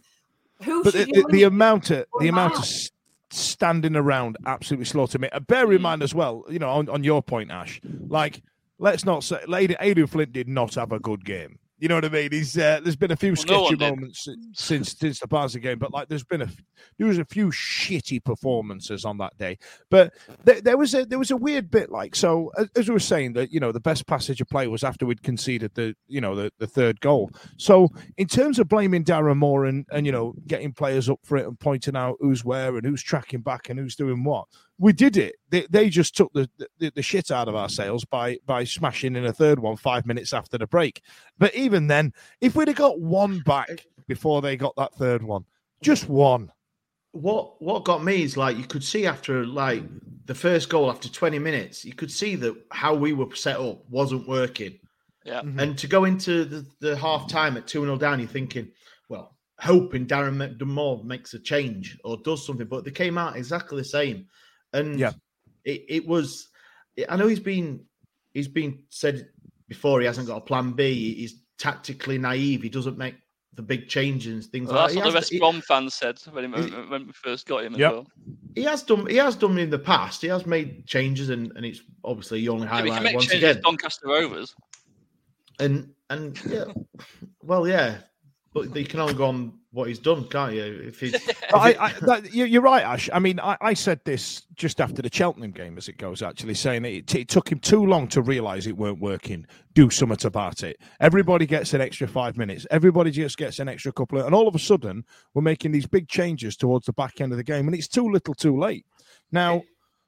Who But should the, you the, the amount of the amount of mile. s- standing around absolutely slaughtered me. Uh, bear in mind as well, you know, on, on your point, Ash, like let's not say Adrian Flint did not have a good game. You know what I mean? He's uh, there's been a few Well, sketchy did. moments since since the Barca game, but like there's been a there was a few shitty performances on that day. But there, there was a there was a weird bit like so as, as we were saying that you know the best passage of play was after we'd conceded the you know the, the third goal. So in terms of blaming Darren Moore and and you know getting players up for it and pointing out who's where and who's tracking back and who's doing what, we did it. They, they just took the, the the shit out of our sails by by smashing in a third one five minutes after the break. But even then, if we'd have got one back before they got that third one, just one. what what got me is like you could see after like the first goal after 20 minutes you could see that how we were set up wasn't working Yeah. Mm-hmm. and to go into the, the half time at 2-0 down you're thinking well hoping darren mcdemore makes a change or does something but they came out exactly the same and Yeah. it, it was i know he's been he's been said before he hasn't got a plan b he's tactically naive he doesn't make the big changes and things Well, like that's that That's what He the West Brom fans said when, he, Is- when, when we first got him as Yep. well. he has done he has done in the past. He has made changes and, and it's obviously you only Yeah, highlight make once changes again. Doncaster Rovers. And and yeah, well yeah, but you can only go on what he's done, can't you? If he's if I, it- I, that, you- you're right, Ash. I mean, I, I said this just after the Cheltenham game, as it goes, actually, saying that it, it took him too long to realise it weren't working. Do something about it. Everybody gets an extra five minutes. Everybody just gets an extra couple of, and all of a sudden, we're making these big changes towards the back end of the game, and it's too little, too late. Now,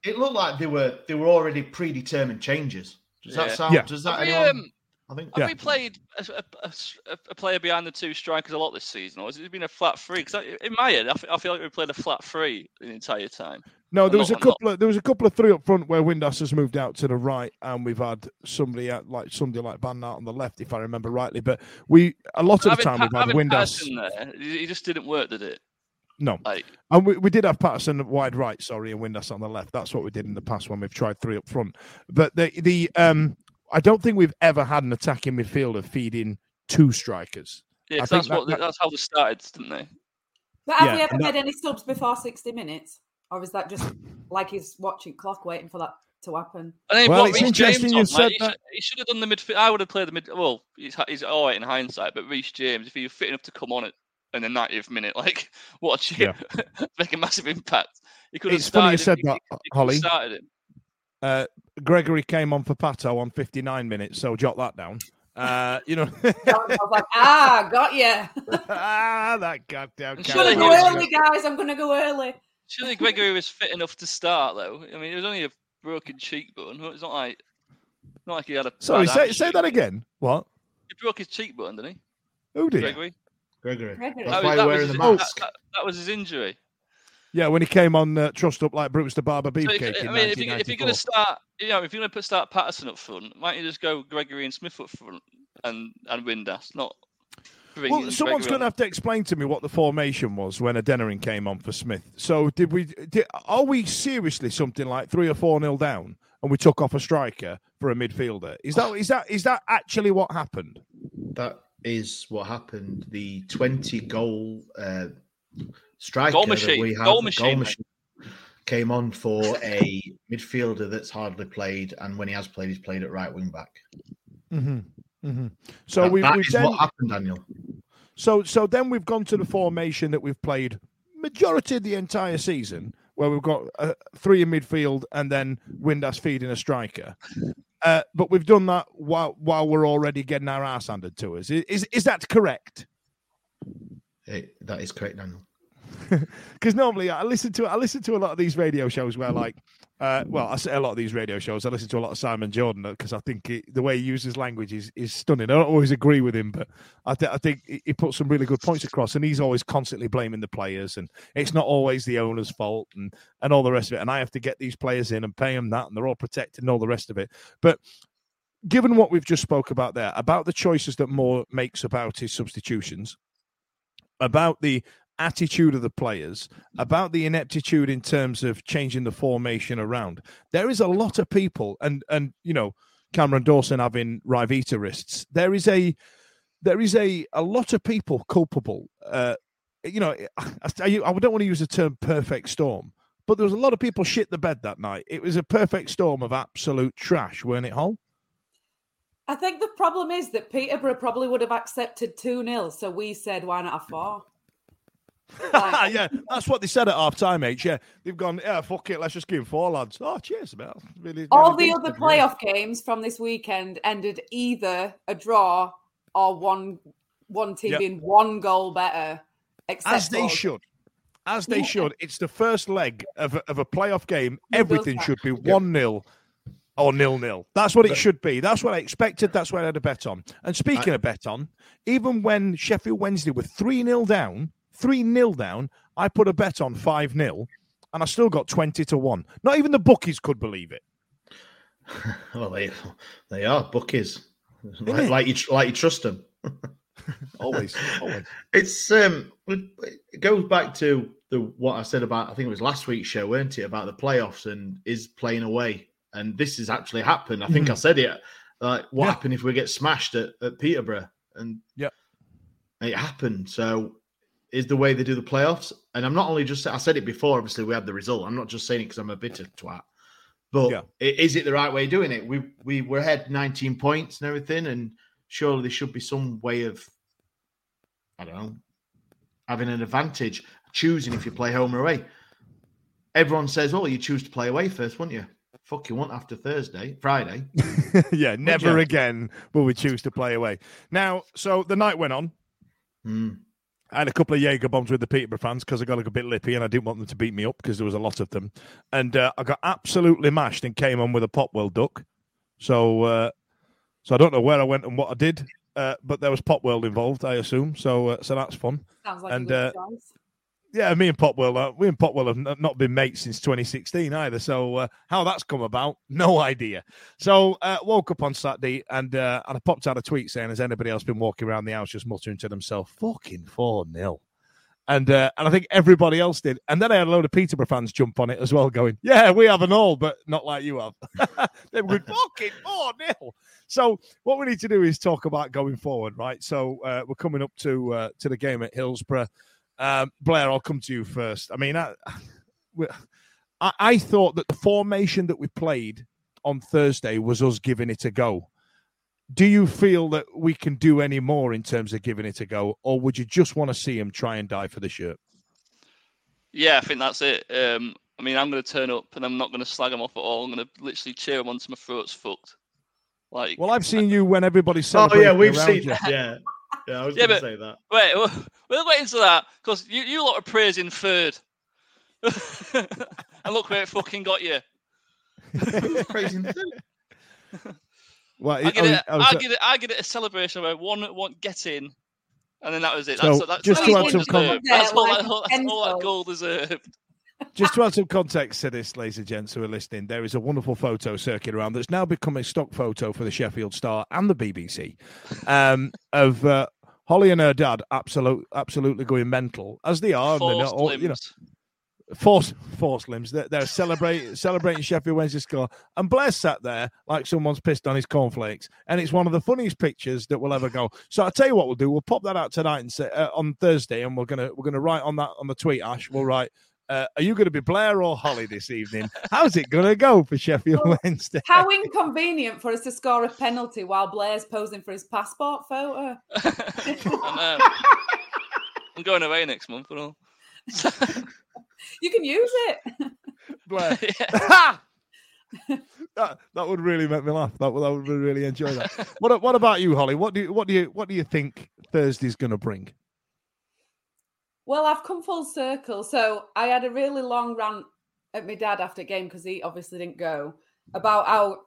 it looked like they were they were already predetermined changes. Does Yeah. that sound? Yeah. Does that Have we, anyone? um, I think Have Yeah. we played a, a- a- a player behind the two strikers a lot this season, or has it been a flat three? Because in my head, I feel like we played a flat three the entire time. no, Well, there was a not- not- couple of there was a couple of three up front where Windass has moved out to the right, and we've had somebody out, like somebody like Van out on the left, if I remember rightly. But we a lot of the time we've had Windass. There, he he just didn't work, did it? No, Like, And we, we did have Paterson wide right, sorry, and Windass on the left. That's what we did in the past when we've tried three up front. But the the um I don't think we've ever had an attacking midfielder feeding two strikers. yeah, I 'cause think that's what that- that's how they started, didn't they? But have Yeah, we ever and that- made any subs before 60 minutes? Or is that just like he's watching clock waiting for that to happen? And Well, it's interesting James you on, said like, that. should, he should have done the midfield. I would have played the mid. Well, he's he's all right in hindsight, but Reece James, if he was fit enough to come on it in the 90th minute, like watch him make a massive impact, he could have It's funny you said him. that, he could have Holly. started him. Uh, Gregory came on for Pato on 59 minutes, so jot that down. Uh, you know, I was like, ah, got you. ah, that goddamn I'm I'm gonna go early, guys. I'm gonna go early. Surely Gregory was fit enough to start, though. I mean, it was only a broken cheekbone. It's not like not like he had a. Sorry, say, say that again. What? He broke his cheekbone, didn't he? Who did? Gregory. Gregory. Gregory. That's That why was- that was his- the mask. That, that was his injury. Yeah, when he came on uh, trussed up like Brutus the Barber So if, beefcake I mean, if, you, if you're going to start, you know, if you're going to put start Paterson up front, why don't you just go Gregory and Smith up front and and Windass, not. Well, someone's going to have to explain to me what the formation was when Adeniran came on for Smith. So, did we? Did, are we seriously something like three or four nil down, and we took off a striker for a midfielder? Is that is that is that actually what happened? That is what happened. The 20 goal uh, striker Goal that machine, we have, goal machine, mate. came on for a midfielder that's hardly played, and when he has played, he's played at right wing back. Mm-hmm. Mm-hmm. So That- we, that we've is then, what happened, Daniel. so so then we've gone to the formation that we've played majority of the entire season, where we've got uh, three in midfield and then Windass feeding a striker. Uh, but we've done that while while we're already getting our ass handed to us. I- Is is that correct? Eh, that is correct, Daniel. because normally I listen to I listen to a lot of these radio shows where like uh, well I say a lot of these radio shows I listen to a lot of Simon Jordan because I think he, the way he uses language is, is stunning. I don't always agree with him but I, th- I think he- he puts some really good points across and he's always constantly blaming the players and it's not always the owner's fault and and all the rest of it and I have to get these players in and pay them that and they're all protected and all the rest of it. But given what we've just spoke about there about the choices that Moore makes about his substitutions about the attitude of the players, about the ineptitude in terms of changing the formation around. There is a lot of people, and and you know, Cameron Dawson having Ryvita wrists. There is a there is a a lot of people culpable. Uh, you know, I, I don't want to use the term perfect storm, but there was a lot of people shit the bed that night. It was a perfect storm of absolute trash, weren't it, Hall? I think the problem is that Peterborough probably would have accepted 2 0. So we said, why not have four? Yeah, that's what they said at half time, H. Yeah, they've gone, yeah, fuck it, let's just give him four lads. Oh, cheers, man. Really, All really the other playoff games from this weekend ended either a draw or one one team Yep. being one goal better. Except as they for- should. As they Yeah. should. It's the first leg of a, of a playoff game. It Everything should be 1 0 or nil nil. That's what it should be. That's what I expected. That's what I had a bet on. And speaking of bet on, even when Sheffield Wednesday were 3 0 down, 3 0 down, I put a bet on 5 0 and I still got 20 to 1. Not even the bookies could believe it. Well, they they are bookies, like, like you like you trust them. Always. always. It's um, it goes back to the what I said about I think it was last week's show, weren't it, about the playoffs and is playing away, and this has actually happened. I think I said it. Like, what Yeah. happened if we get smashed at, at Peterborough? And yeah, it happened. So is the way they do the playoffs. And I'm not only just I said it before. Obviously, we had the result. I'm not just saying it because I'm a bitter twat. But Yeah. is it the right way of doing it? We we were ahead 19 points and everything, and surely there should be some way of I don't know having an advantage, choosing if you play home or away. Everyone says, "Oh, you choose to play away first, wouldn't you?" Fuck, you want after Thursday, Friday. yeah, never you? again will we choose to play away. Now, so the night went on. Hmm. I had a couple of Jaeger bombs with the Peterborough fans because I got like a bit lippy and I didn't want them to beat me up because there was a lot of them. And uh, I got absolutely mashed and came on with a Popworld duck. So, uh, so I don't know where I went and what I did, uh, but there was Popworld involved, I assume. So, uh, so that's fun. Sounds like and, Yeah, me and Popworld, uh, we and Popworld have not been mates since 2016 either. So uh, how that's come about, no idea. So uh, woke up on Saturday and uh, and I popped out a tweet saying, "Has anybody else been walking around the house just muttering to themselves, fucking four 0 And uh, and I think everybody else did. And then I had a load of Peterborough fans jump on it as well, going, "Yeah, we have an all, but not like you have." they were "Fucking four 0 So what we need to do is talk about going forward, right? So uh, we're coming up to to the game at Hillsborough. Um, Blair, I'll come to you first. I mean, I, I, I thought that the formation that we played on Thursday was us giving it a go. Do you feel that we can do any more in terms of giving it a go, or would you just want to see him try and die for the shirt? Yeah, I think that's it. Um, I mean, I'm going to turn up and I'm not going to slag him off at all. I'm going to literally cheer him onto my throat's fucked. Like, Well, I've seen you when everybody's Oh yeah, we've around seen you. Yeah, yeah. I was Yeah, going to say that. wait, we'll, we'll get into that because you, you lot are praising third. and look where it fucking got you. Crazy. Well, I oh, oh, I get was- it. I was- I get it. I get it. A celebration where one one get in, and then that was it. So, That's, that's, just that's to all add some it con- Yeah, That's all, like that, that's all that goal deserved. Just to add some context to this, ladies and gents who are listening, there is a wonderful photo circulating around that's now become a stock photo for the Sheffield Star and the BBC um, of uh, Holly and her dad absolute, absolutely going mental, as they are. and Forced not all- you know, limbs. force force limbs. They're, they're celebrating celebrating Sheffield Wednesday score, and Blair sat there like someone's pissed on his cornflakes, and it's one of the funniest pictures that will ever go. So I'll tell you what we'll do: we'll pop that out tonight and say uh, on Thursday, and we're gonna we're gonna write on that on the tweet. Ash, we'll write. Uh, are you going to be Blair or Holly this evening? How's it going to go for Sheffield Well, Wednesday? How inconvenient for us to score a penalty while Blair's posing for his passport photo. I know. I'm going away next month and all. You can use it. Blair. yeah. that, that would really make me laugh. That would, that would really enjoy that. What what about you, Holly? What do you what do you what do you think Thursday's going to bring? Well, I've come full circle. So I had a really long rant at my dad after game because he obviously didn't go about how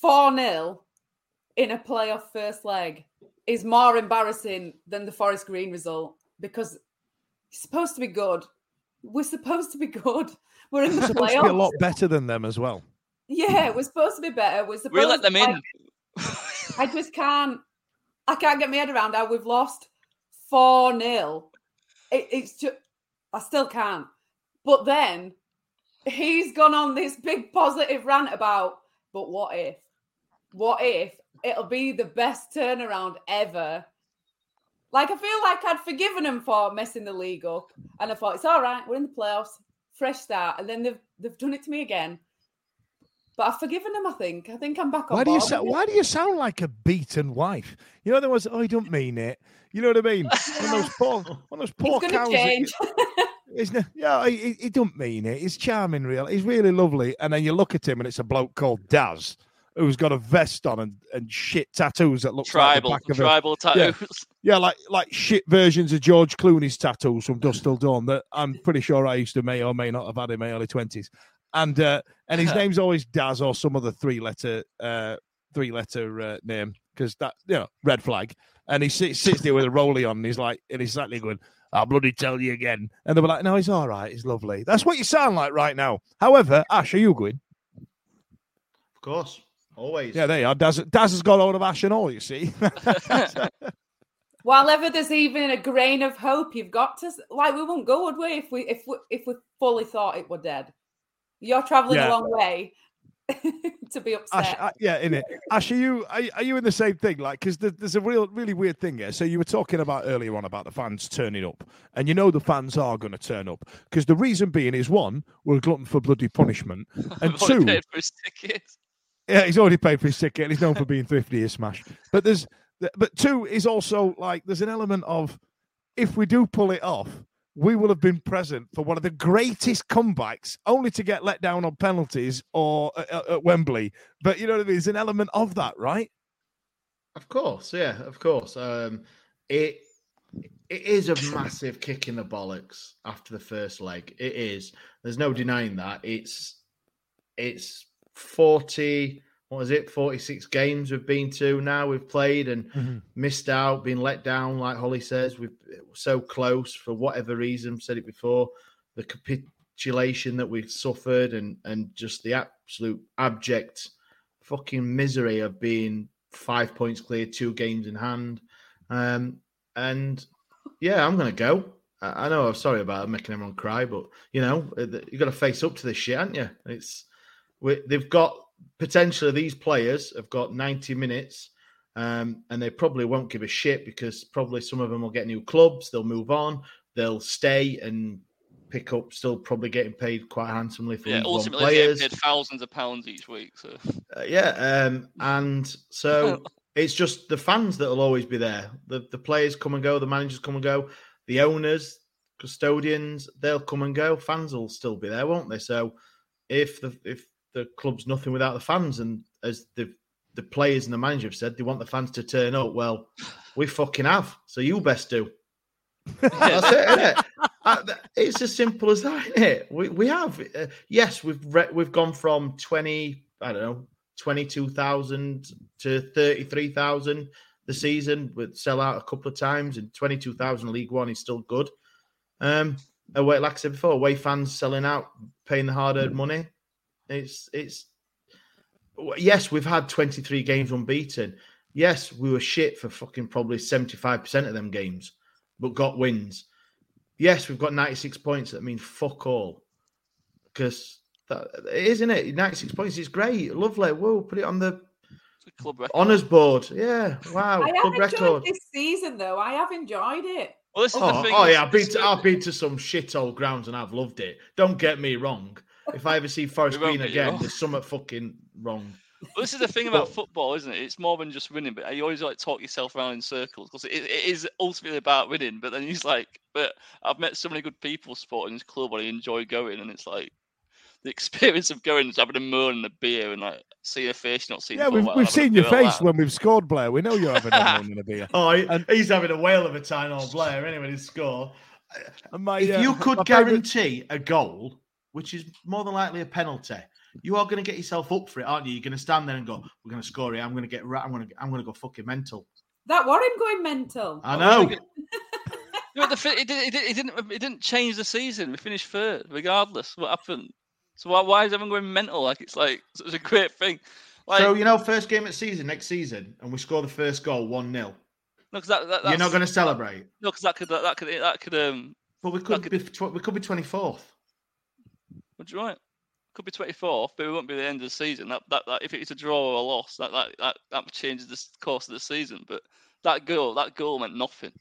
4 0 in a playoff first leg is more embarrassing than the Forest Green result because it's supposed to be good. We're supposed to be good. We're in the It's supposed to be a lot better than them as well. Yeah, we're supposed to be better. We're supposed We let them like, in. I just can't. I can't get my head around how we've lost four 0 it, It's just. I still can't. But then he's gone on this big positive rant about. But what if? What if it'll be the best turnaround ever? Like I feel like I'd forgiven him for messing the league up, and I thought it's all right. We're in the playoffs, fresh start, and then they've they've done it to me again. But I've forgiven him. I think. I think I'm back on Why do you board sa- with it. Why do you sound like a beaten wife? You know there was. Oh, he don't mean it. You know what I mean? One of those poor, one of those poor It's cows. going to change. Isn't it? Yeah, he, he- he don't mean it. He's charming, real. He's really lovely. And then you look at him, and it's a bloke called Daz, who's got a vest on and, and shit tattoos that look Tribal, like the back of a, tribal Yeah. tattoos. yeah, like like shit versions of George Clooney's tattoos from Dusk Till Dawn that I'm pretty sure I used to may or may not have had in my early twenties. And uh, and his name's always Daz or some other three letter uh, three letter uh, name because that you know red flag. And he sits, sits there with a rollie on, and he's like, and he's slightly going, "I'll bloody tell you again." And they were like, "No, he's all right. He's lovely." That's what you sound like right now. However, Ash, are you going? Of course, always. Yeah, there you are. Daz, Daz has got hold of Ash and all. You see. While ever there's even a grain of hope, you've got to like we won't go, would we? If we if we if we fully thought it were dead, you're traveling Yeah. a long way to be upset. Ash, uh, yeah, in it. Ash, are you are, you- are you in the same thing? Like, because there's a real, really weird thing here. So you were talking about earlier on about the fans turning up, and you know the fans are going to turn up because the reason being is one, we're a glutton for bloody punishment, and I've already two, paid for his ticket. yeah, he's already paid for his ticket. and He's known for being thrifty as smash. But there's, but two is also like there's an element of if we do pull it off, we will have been present for one of the greatest comebacks, only to get let down on penalties or at, at- at Wembley. But you know what I mean? There's an element of that, right? Of course, yeah, of course. Um, it it is a massive kick in the bollocks after the first leg. It is. There's no denying that. It's it's forty. What is it? Forty six games we've been to now. We've played and missed out, been let down. Like Holly says, we've so close for whatever reason. Said it before. The capitulation that we've suffered and and just the absolute abject fucking misery of being five points clear, two games in hand. Um, and yeah, I'm gonna go. I I know I'm sorry about making everyone cry, but you know you've got to face up to this shit, haven't you? It's we, they've got potentially these players have got 90 minutes, um, and they probably won't give a shit because probably some of them will get new clubs, they'll move on, they'll stay and pick up, still probably getting paid quite handsomely for Yeah, ultimately players. paid thousands of pounds each week. So Uh, yeah, um, and so it's just the fans that will always be there. The the players come and go, the managers come and go, the owners, custodians, they'll come and go. Fans will still be there, won't they? So if the if the club's nothing without the fans, and as the the players and the manager have said, they want the fans to turn up. Well, we fucking have. So you best do. That's it, innit? Uh, th- It's as simple as that, isn't it? We we have. Uh, yes, we've re- we've gone from twenty, I don't know, twenty two thousand to thirty three thousand the season. With sell out a couple of times, and twenty two thousand League One is still good. Um, away, like I said before, away fans selling out, paying the hard earned money. It's it's. Yes, we've had twenty three games unbeaten. Yes, we were shit for fucking probably seventy five percent of them games, but got wins. Yes, we've got 96 points. That means fuck all. Because that it is, isn't it? 96 points is great. Lovely. Whoa, put it on the club record. honours board. Yeah. Wow. I have Club enjoyed record. this season, though. I have enjoyed it. Well, this is Oh, the thing. oh yeah, I've been to, I've been to some shithole grounds and I've loved it. Don't get me wrong. If I ever see Forest Green again, wrong. there's something fucking wrong. Well, this is the thing about But- football, isn't it? It's more than just winning, but you always like talk yourself around in circles because it, it is ultimately about winning. But then he's like, but I've met so many good people supporting this club, and I enjoy going, and it's like the experience of going, just having a moan and a beer, and like seeing a face, not seeing. Yeah, for we've, while, we've seen your face when we've scored, Blair. We know you're having a moment and a beer. Oh, and, he's having a whale of a time on Blair anyway to score. My, if uh, you could my favourite- guarantee a goal, which is more than likely a penalty, you are going to get yourself up for it, aren't you? You're going to stand there and go, "We're going to score it. I'm going to get. ra- I'm going to. I'm going to go fucking mental." That were him going mental. I know. Yeah, but the, fi- it, did, it, did, it didn't. It didn't change the season. We finished third, regardless what happened. So why, why is everyone going mental? Like it's like such a great thing. Like so you know, first game of season next season, and we score the first goal one 0 no, 'cause that, that, You're not going to celebrate, No, because that could that, that could that could um. but we could be. tw- We could be twenty fourth. Do you right? Could be twenty fourth, but it won't be the end of the season. That, that that if it's a draw or a loss, that that that, that changes the course of the season. But that goal, that goal meant nothing.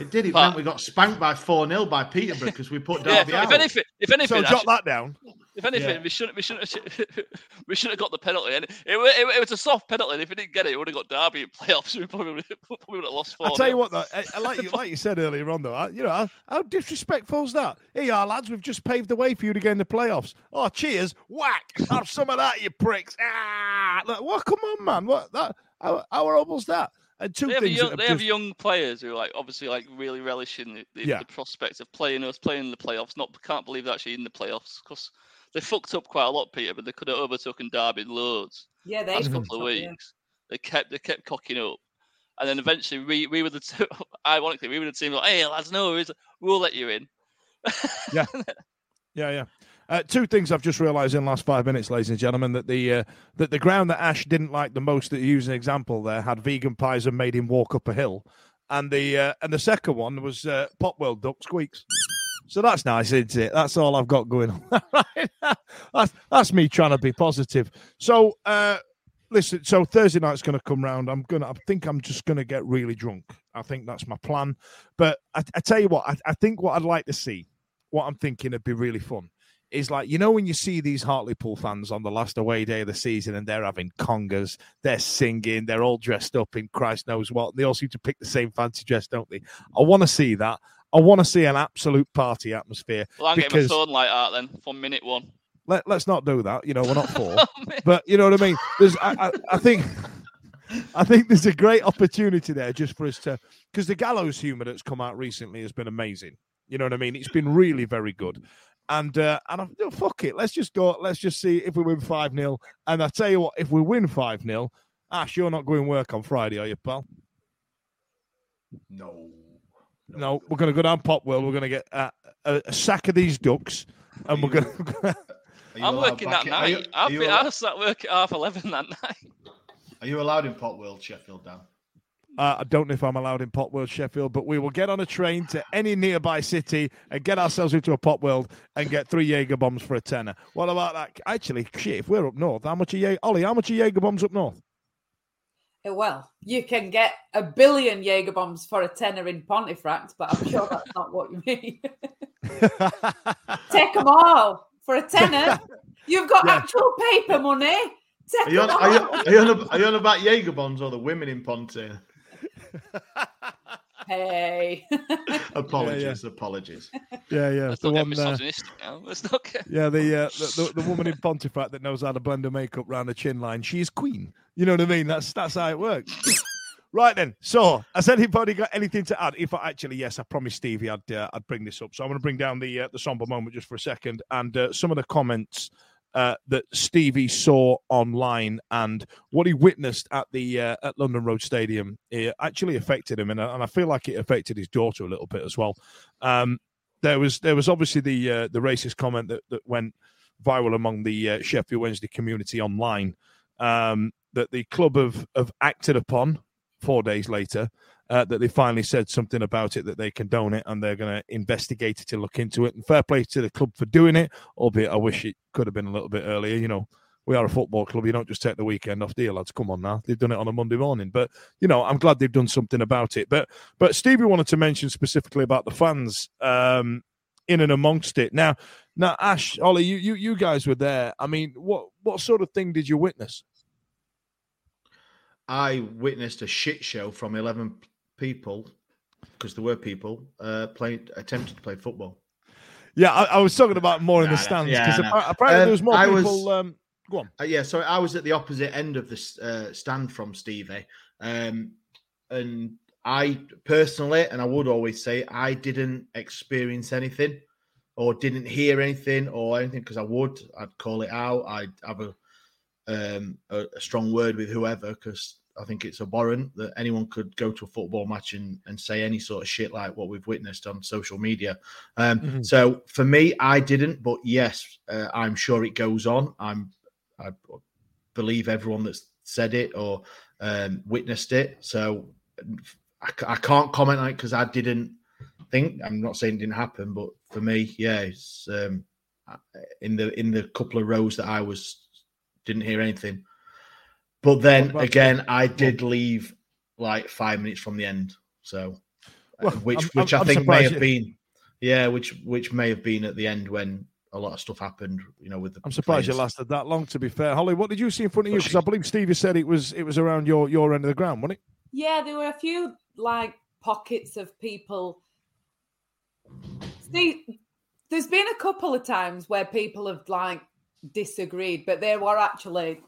It did. It But- meant we got spanked by four 0 by Peterborough because we put Yeah, Derby if out. anything, if anything, So I jot should- that down. If anything, Yeah. we shouldn't we shouldn't we should have got the penalty. And it, wa- it, it was a soft penalty. And if we didn't get it, it would have got Derby in playoffs. We probably would probably would have lost four. I tell you what, though, I, I like you, like you said earlier on, though. I, you know, how, how disrespectful is that? Here you are, lads. We've just paved the way for you to get in the playoffs. Oh, cheers! Whack! Have some of that, you pricks! Ah! Look, what? Come on, man! What? That? How, how horrible's that? And two They have, things. young, that have they have young players who like obviously like really relishing the, the, Yeah. the prospect of playing us playing in the playoffs. Not can't believe they're actually in the playoffs because they fucked up quite a lot, Peter. But they could have overtaken Derby loads. Yeah, they last couple of up, yeah. weeks. They kept they kept cocking up, and then eventually we we were the two, ironically we were the team like, hey lads, no worries, we'll let you in. Yeah, yeah, yeah. Uh, two things I've just realised in the last five minutes, ladies and gentlemen, that the uh, that the ground that Ash didn't like the most, that he used an example there, had vegan pies and made him walk up a hill, and the uh, and the second one was uh, Popworld duck squeaks. So that's nice, isn't it? That's all I've got going on. That's that's me trying to be positive. So uh, listen, so Thursday night's going to come round. I'm gonna. I think I'm just going to get really drunk. I think that's my plan. But I, I tell you what, I, I think what I'd like to see, what I'm thinking would be really fun, is like you know when you see these Hartlepool fans on the last away day of the season and they're having congas, they're singing, they're all dressed up in Christ knows what. They all seem to pick the same fancy dress, don't they? I want to see that. I want to see an absolute party atmosphere. Well, I'm getting because my phone light out then from minute one. let, let's not do that. You know, we're not for. Oh, but you know what I mean. There's, I, I, I think, I think there's a great opportunity there just for us to, because the gallows humor that's come out recently has been amazing. You know what I mean? It's been really very good. And uh, and I'm oh, fuck it. Let's just go. Let's just see if we win five 0 And I tell you what, if we win five 0 Ash, you're not going work on Friday, are you, pal? No. No, we're going to go down Popworld. We're going to get uh, a, a sack of these ducks, and we're going to. I'm working that in- are you- night. I'll you be, allowed- I'll start work at half eleven that night. Are you allowed in Popworld, Sheffield, Dan? Uh, I don't know if I'm allowed in Popworld, Sheffield, but we will get on a train to any nearby city and get ourselves into a Popworld and get three Jaeger bombs for a tenner. What about that? Actually, shit, if we're up north, how much are Jaeger? Ollie, how much are Jaeger bombs up north? Uh, Well, you can get a billion Jaeger bombs for a tenner in Pontefract, but I'm sure that's not what you mean. Take them all for a tenner. You've got Yeah. actual paper money. Are you on, are you, are you on, are you on about Jaeger bombs or the women in Ponte? Hey. Apologies, apologies. Yeah, yeah. Let's the one, uh, now. Let's not get. yeah, the, uh, the, the the woman in Pontefract that knows how to blend her makeup round the chin line. She's queen. You know what I mean? That's that's how it works. Right then. So, has anybody got anything to add? If I actually, yes, I promised Stevie I'd uh, I'd bring this up. So I'm going to bring down the uh, the somber moment just for a second, and uh, some of the comments uh, that Stevie saw online and what he witnessed at the uh, at London Road Stadium actually affected him, and, and I feel like it affected his daughter a little bit as well. Um, there was there was obviously the uh, the racist comment that, that went viral among the uh, Sheffield Wednesday community online um, that the club have have acted upon four days later. Uh, that they finally said something about it that they condone it and they're going to investigate it and look into it. And fair play to the club for doing it, albeit I wish it could have been a little bit earlier. You know, we are a football club. You don't just take the weekend off, do you, lads? Come on now. They've done it on a Monday morning. But, you know, I'm glad they've done something about it. But but Stevie wanted to mention specifically about the fans um, in and amongst it. Now, now, Ash, Ollie, you, you you guys were there. I mean, what what sort of thing did you witness? I witnessed a shit show from 11 people, because there were people, uh, playing, attempting to play football. Yeah, I, I was talking about more in Nah, the stands yeah, because I know. apparently Um, there was more I was- people. Um, go on. Uh, yeah, so I was at the opposite end of the uh, stand from Stevie, um, and I personally, and I would always say, I didn't experience anything, or didn't hear anything, or anything, because I would, I'd call it out, I'd have a um, a, a strong word with whoever, because I think it's abhorrent that anyone could go to a football match and, and say any sort of shit like what we've witnessed on social media. Um, Mhm. So for me, I didn't, but yes, uh, I'm sure it goes on. I'm I believe everyone that's said it or um, witnessed it. So I, I can't comment on it because I didn't think. I'm not saying it didn't happen, but for me, yeah, it's um, in the in the couple of rows that I was didn't hear anything. But then What again, I did leave like five minutes from the end. So Well, which I'm- which I'm- I think may have you- been yeah, which which may have been at the end when a lot of stuff happened. You know, with the I'm surprised players. you lasted that long. To be fair, Holly, what did you see in front of you? Because I believe Stevie said it was it was around your your end of the ground, wasn't it? Yeah, there were a few like pockets of people. See, there's been a couple of times where people have like disagreed, but they were actually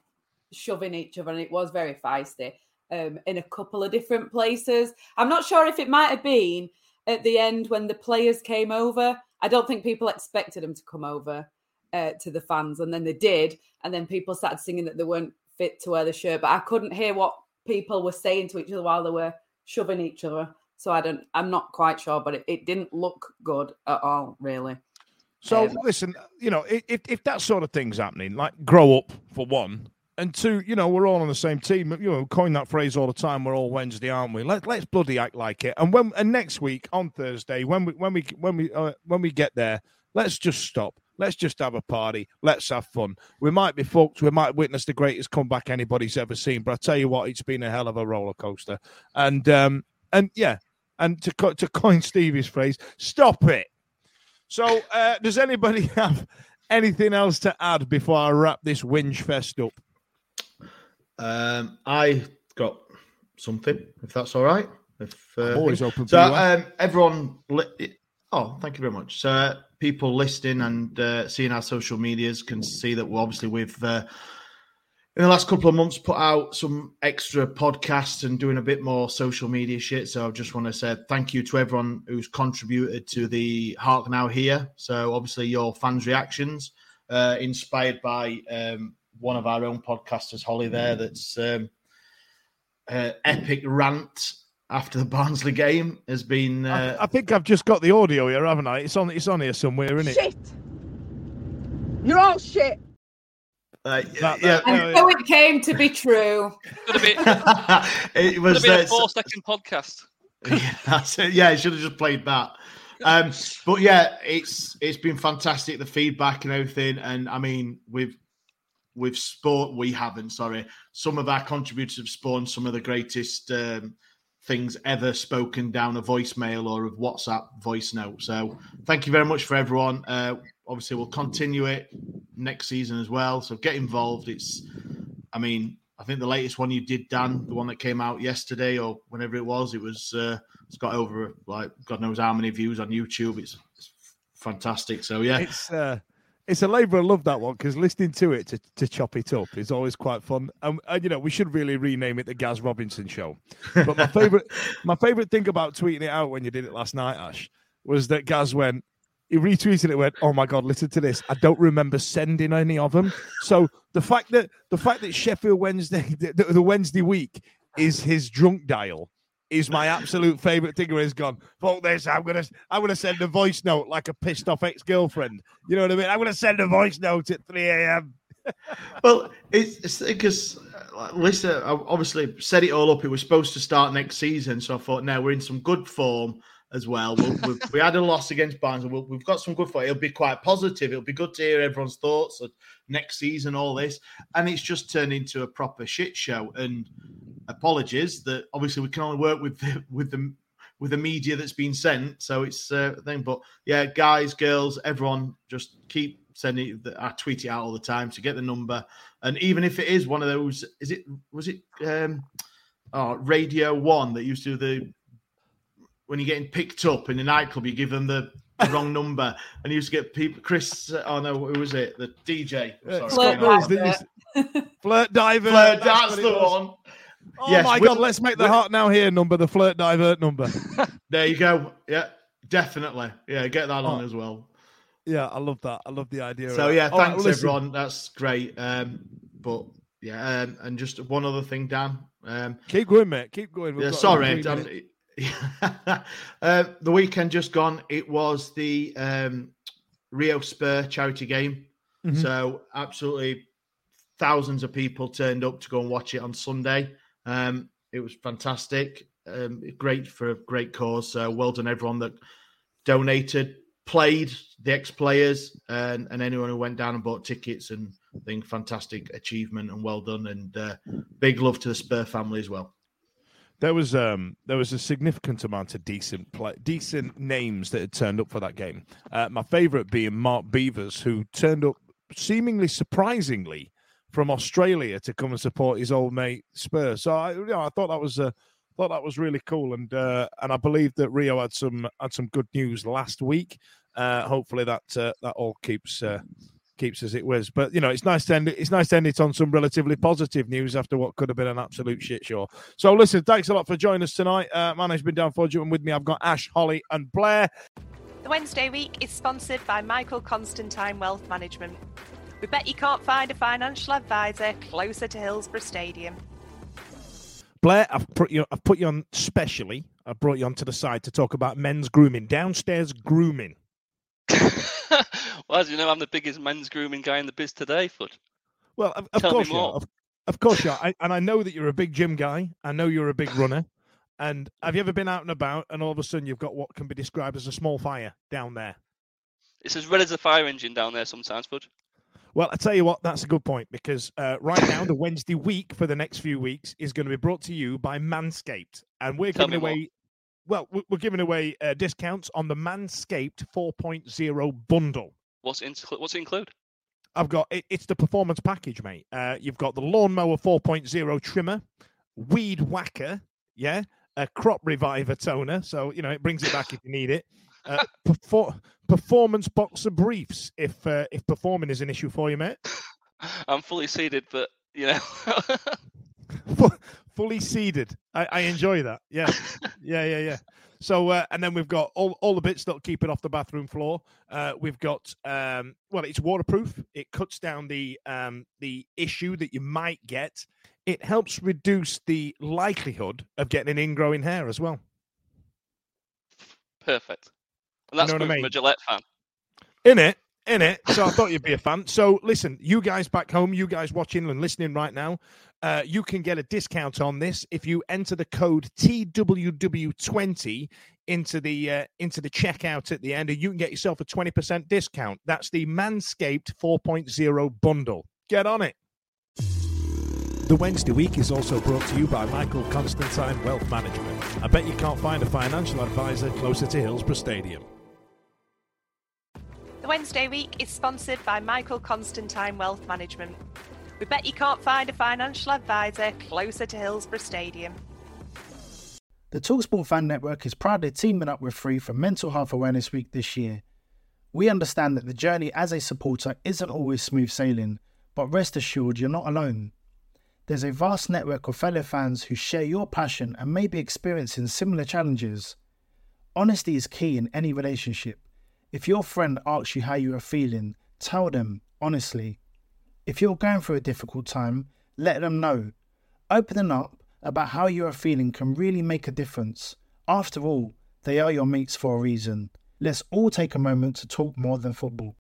shoving each other, and it was very feisty um, in a couple of different places. I'm not sure if it might have been at the end when the players came over. I don't think people expected them to come over uh, to the fans, and then they did, and then people started singing that they weren't fit to wear the shirt, but I couldn't hear what people were saying to each other while they were shoving each other. So I don't, I'm not quite sure, but it, it didn't look good at all, really. So Um, listen, you know, if if that sort of thing's happening, like grow up for one, and two, you know, we're all on the same team. You know, coin that phrase all the time. We're all Wednesday, aren't we? Let let's bloody act like it. And when and next week on Thursday, when we when we when we uh, when we get there, let's just stop. Let's just have a party. Let's have fun. We might be fucked. We might witness the greatest comeback anybody's ever seen. But I tell you what, it's been a hell of a roller coaster. And um and yeah, and to co- to coin Stevie's phrase, stop it. So, uh, does anybody have anything else to add before I wrap this whinge fest up? Um, I got something, if that's all right. If uh, always open So, um, everyone, li- oh, thank you very much. So, uh, people listening and uh, seeing our social medias can see that we're obviously we've uh, in the last couple of months put out some extra podcasts and doing a bit more social media shit. So, I just want to say thank you to everyone who's contributed to the Hark Now here. So, obviously, your fans' reactions uh, inspired by um, one of our own podcasters, Holly. There, that's um, uh, epic rant after the Barnsley game has been. Uh, I, I think I've just got the audio here, haven't I? It's on. It's on here somewhere, isn't it? Shit! You're all shit. uh, That- yeah, that- And so it came to be true. Could have been, it could was. have been uh, a four-second podcast. yeah, that's it. Yeah, I should have just played that. Um, but yeah, it's it's been fantastic the feedback and everything. And I mean, with with sport, we haven't. Sorry, some of our contributors have spawned some of the greatest um, things ever spoken down a voicemail or a WhatsApp voice note. So thank you very much for everyone. Uh, obviously, we'll continue it next season as well. So get involved. It's, I mean, I think the latest one you did, Dan, the one that came out yesterday or whenever it was, it was uh, it's got over like God knows how many views on YouTube. It's, it's fantastic. So yeah, It's uh, it's a labour of love that one because listening to it to, to chop it up is always quite fun. And, and you know we should really rename it the Gaz Robinson Show. But my favorite my favorite thing about tweeting it out when you did it last night, Ash, was that Gaz went. He retweeted it. Went, oh my god! Listen to this. I don't remember sending any of them. So the fact that the fact that Sheffield Wednesday, the, the Wednesday week, is his drunk dial is my absolute favorite thing where he's gone, fuck this, I'm gonna I'm gonna send a voice note like a pissed off ex-girlfriend. You know what I mean? I'm gonna send a voice note at 3 a.m. well, it's because listen, I obviously set it all up. It was supposed to start next season, so I thought, now we're in some good form as well. We'll, we we had a loss against Barnes, and we'll, we've got some good form. It'll be quite positive. It'll be good to hear everyone's thoughts of next season, all this, and it's just turned into a proper shit show. And apologies that obviously we can only work with the, with the with the media that's been sent. So it's uh, a thing. But yeah, guys, girls, everyone, just keep sending. it- I tweet it out all the time to get the number. And even if it is one of those, is it was it um, oh, Radio One that used to do the when you're getting picked up in a nightclub, you give them the. the wrong number, and you used to get people. Chris, oh no, who was it? The DJ. Sorry, Flirt going on. diver. Flirt divert. Flirt, that's that's the one. Oh Yes, my god, let's make the heart now here number, the flirt divert number. There you go. Yeah, definitely. Yeah, get that on Oh. as well. yeah, I love that. I love the idea. So yeah, All right, thanks well, everyone. That's great. Um, but yeah, um, and just one other thing, Dan. Um, Keep going, mate. Keep going. We've yeah, sorry, um, uh, the weekend just gone. It was the um, Rio Spur charity game. Mhm. So absolutely thousands of people turned up to go and watch it on Sunday. Um, it was fantastic. Um, great for a great cause. So well done everyone that donated, played, the ex-players, and, and anyone who went down and bought tickets. And I think fantastic achievement and well done. And uh, big love to the Spur family as well. there was um there was a significant amount of decent play, decent names that had turned up for that game. Uh, my favourite being Mark Beevers, who turned up seemingly surprisingly from Australia to come and support his old mate Spurs. So I, you know, I thought that was uh, thought that was really cool, and uh, and I believe that Rio had some had some good news last week. Uh, hopefully that uh, that all keeps uh, keeps as it was. But you know, it's nice to end it, it's nice to end it on some relatively positive news after what could have been an absolute shit show. So listen, thanks a lot for joining us tonight. Uh, my name's been Dan Fudge, and with me I've got Ash, Holly, and Blair. The Wednesday week is sponsored by Michael Constantine Wealth Management. We bet you can't find a financial advisor closer to Hillsborough Stadium. Blair, I've put you I've put you on specially. I brought you onto the side to talk about men's grooming, downstairs grooming. well, as you know, I'm the biggest men's grooming guy in the biz today, Foot. Well, of, of Tell me course you are. Of, of course you are. I, and I know that you're a big gym guy. I know you're a big runner. And have you ever been out and about and all of a sudden you've got what can be described as a small fire down there? It's as red as a fire engine down there sometimes, Foot. Well, I tell you what, that's a good point because uh, right now the Wednesday week for the next few weeks is going to be brought to you by Manscaped, and we're Tell giving me more. away. Well, we- we're giving away uh, discounts on the Manscaped 4.0 bundle. What's it, what's it include? I've got it, it's the performance package, mate. Uh, you've got the lawnmower 4.0 trimmer, weed whacker, yeah, a crop reviver toner, so you know it brings it back if you need it. Uh, perfor- performance boxer briefs if uh, if performing is an issue for you, mate. I'm fully seated, but you know, Fu- fully seeded. I, I enjoy that. Yeah, yeah, yeah, yeah. So uh, and then we've got all, all the bits that'll keep it off the bathroom floor. Uh, we've got um, well, it's waterproof. It cuts down the um, the issue that you might get. It helps reduce the likelihood of getting an ingrowing hair as well. perfect. And that's know what I mean? a Gillette fan. In it, in it. So I thought you'd be a fan. So listen, you guys back home, you guys watching and listening right now, uh, you can get a discount on this if you enter the code TWW20 into the uh, into the checkout at the end, and you can get yourself a 20% discount. That's the Manscaped 4.0 bundle. Get on it. The Wednesday week is also brought to you by Michael Constantine Wealth Management. I bet you can't find a financial advisor closer to Hillsborough Stadium. The Wednesday week is sponsored by Michael Constantine Wealth Management. We bet you can't find a financial advisor closer to Hillsborough Stadium. The Talksport Fan Network is proudly teaming up with Free for Mental Health Awareness Week this year. We understand that the journey as a supporter isn't always smooth sailing, but rest assured you're not alone. There's a vast network of fellow fans who share your passion and may be experiencing similar challenges. Honesty is key in any relationship. If your friend asks you how you are feeling, tell them honestly. If you're going through a difficult time, let them know. Opening up about how you are feeling can really make a difference. After all, they are your mates for a reason. Let's all take a moment to talk more than football.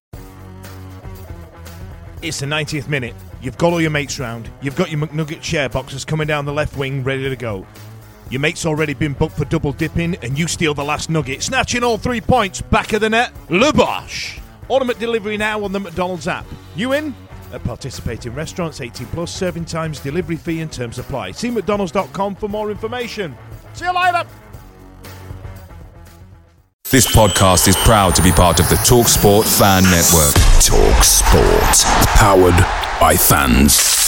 It's the 90th minute. You've got all your mates round. You've got your McNugget share boxes coming down the left wing, ready to go. Your mate's already been booked for double dipping, and you steal the last nugget, snatching all three points. Back of the net, Le Bosch. Automatic delivery now on the McDonald's app. You in? At participating restaurants, 18 plus, serving times, delivery fee, and terms apply. See McDonald's.com for more information. See you later. This podcast is proud to be part of the TalkSport Fan Network. Talk Sport. Powered by fans.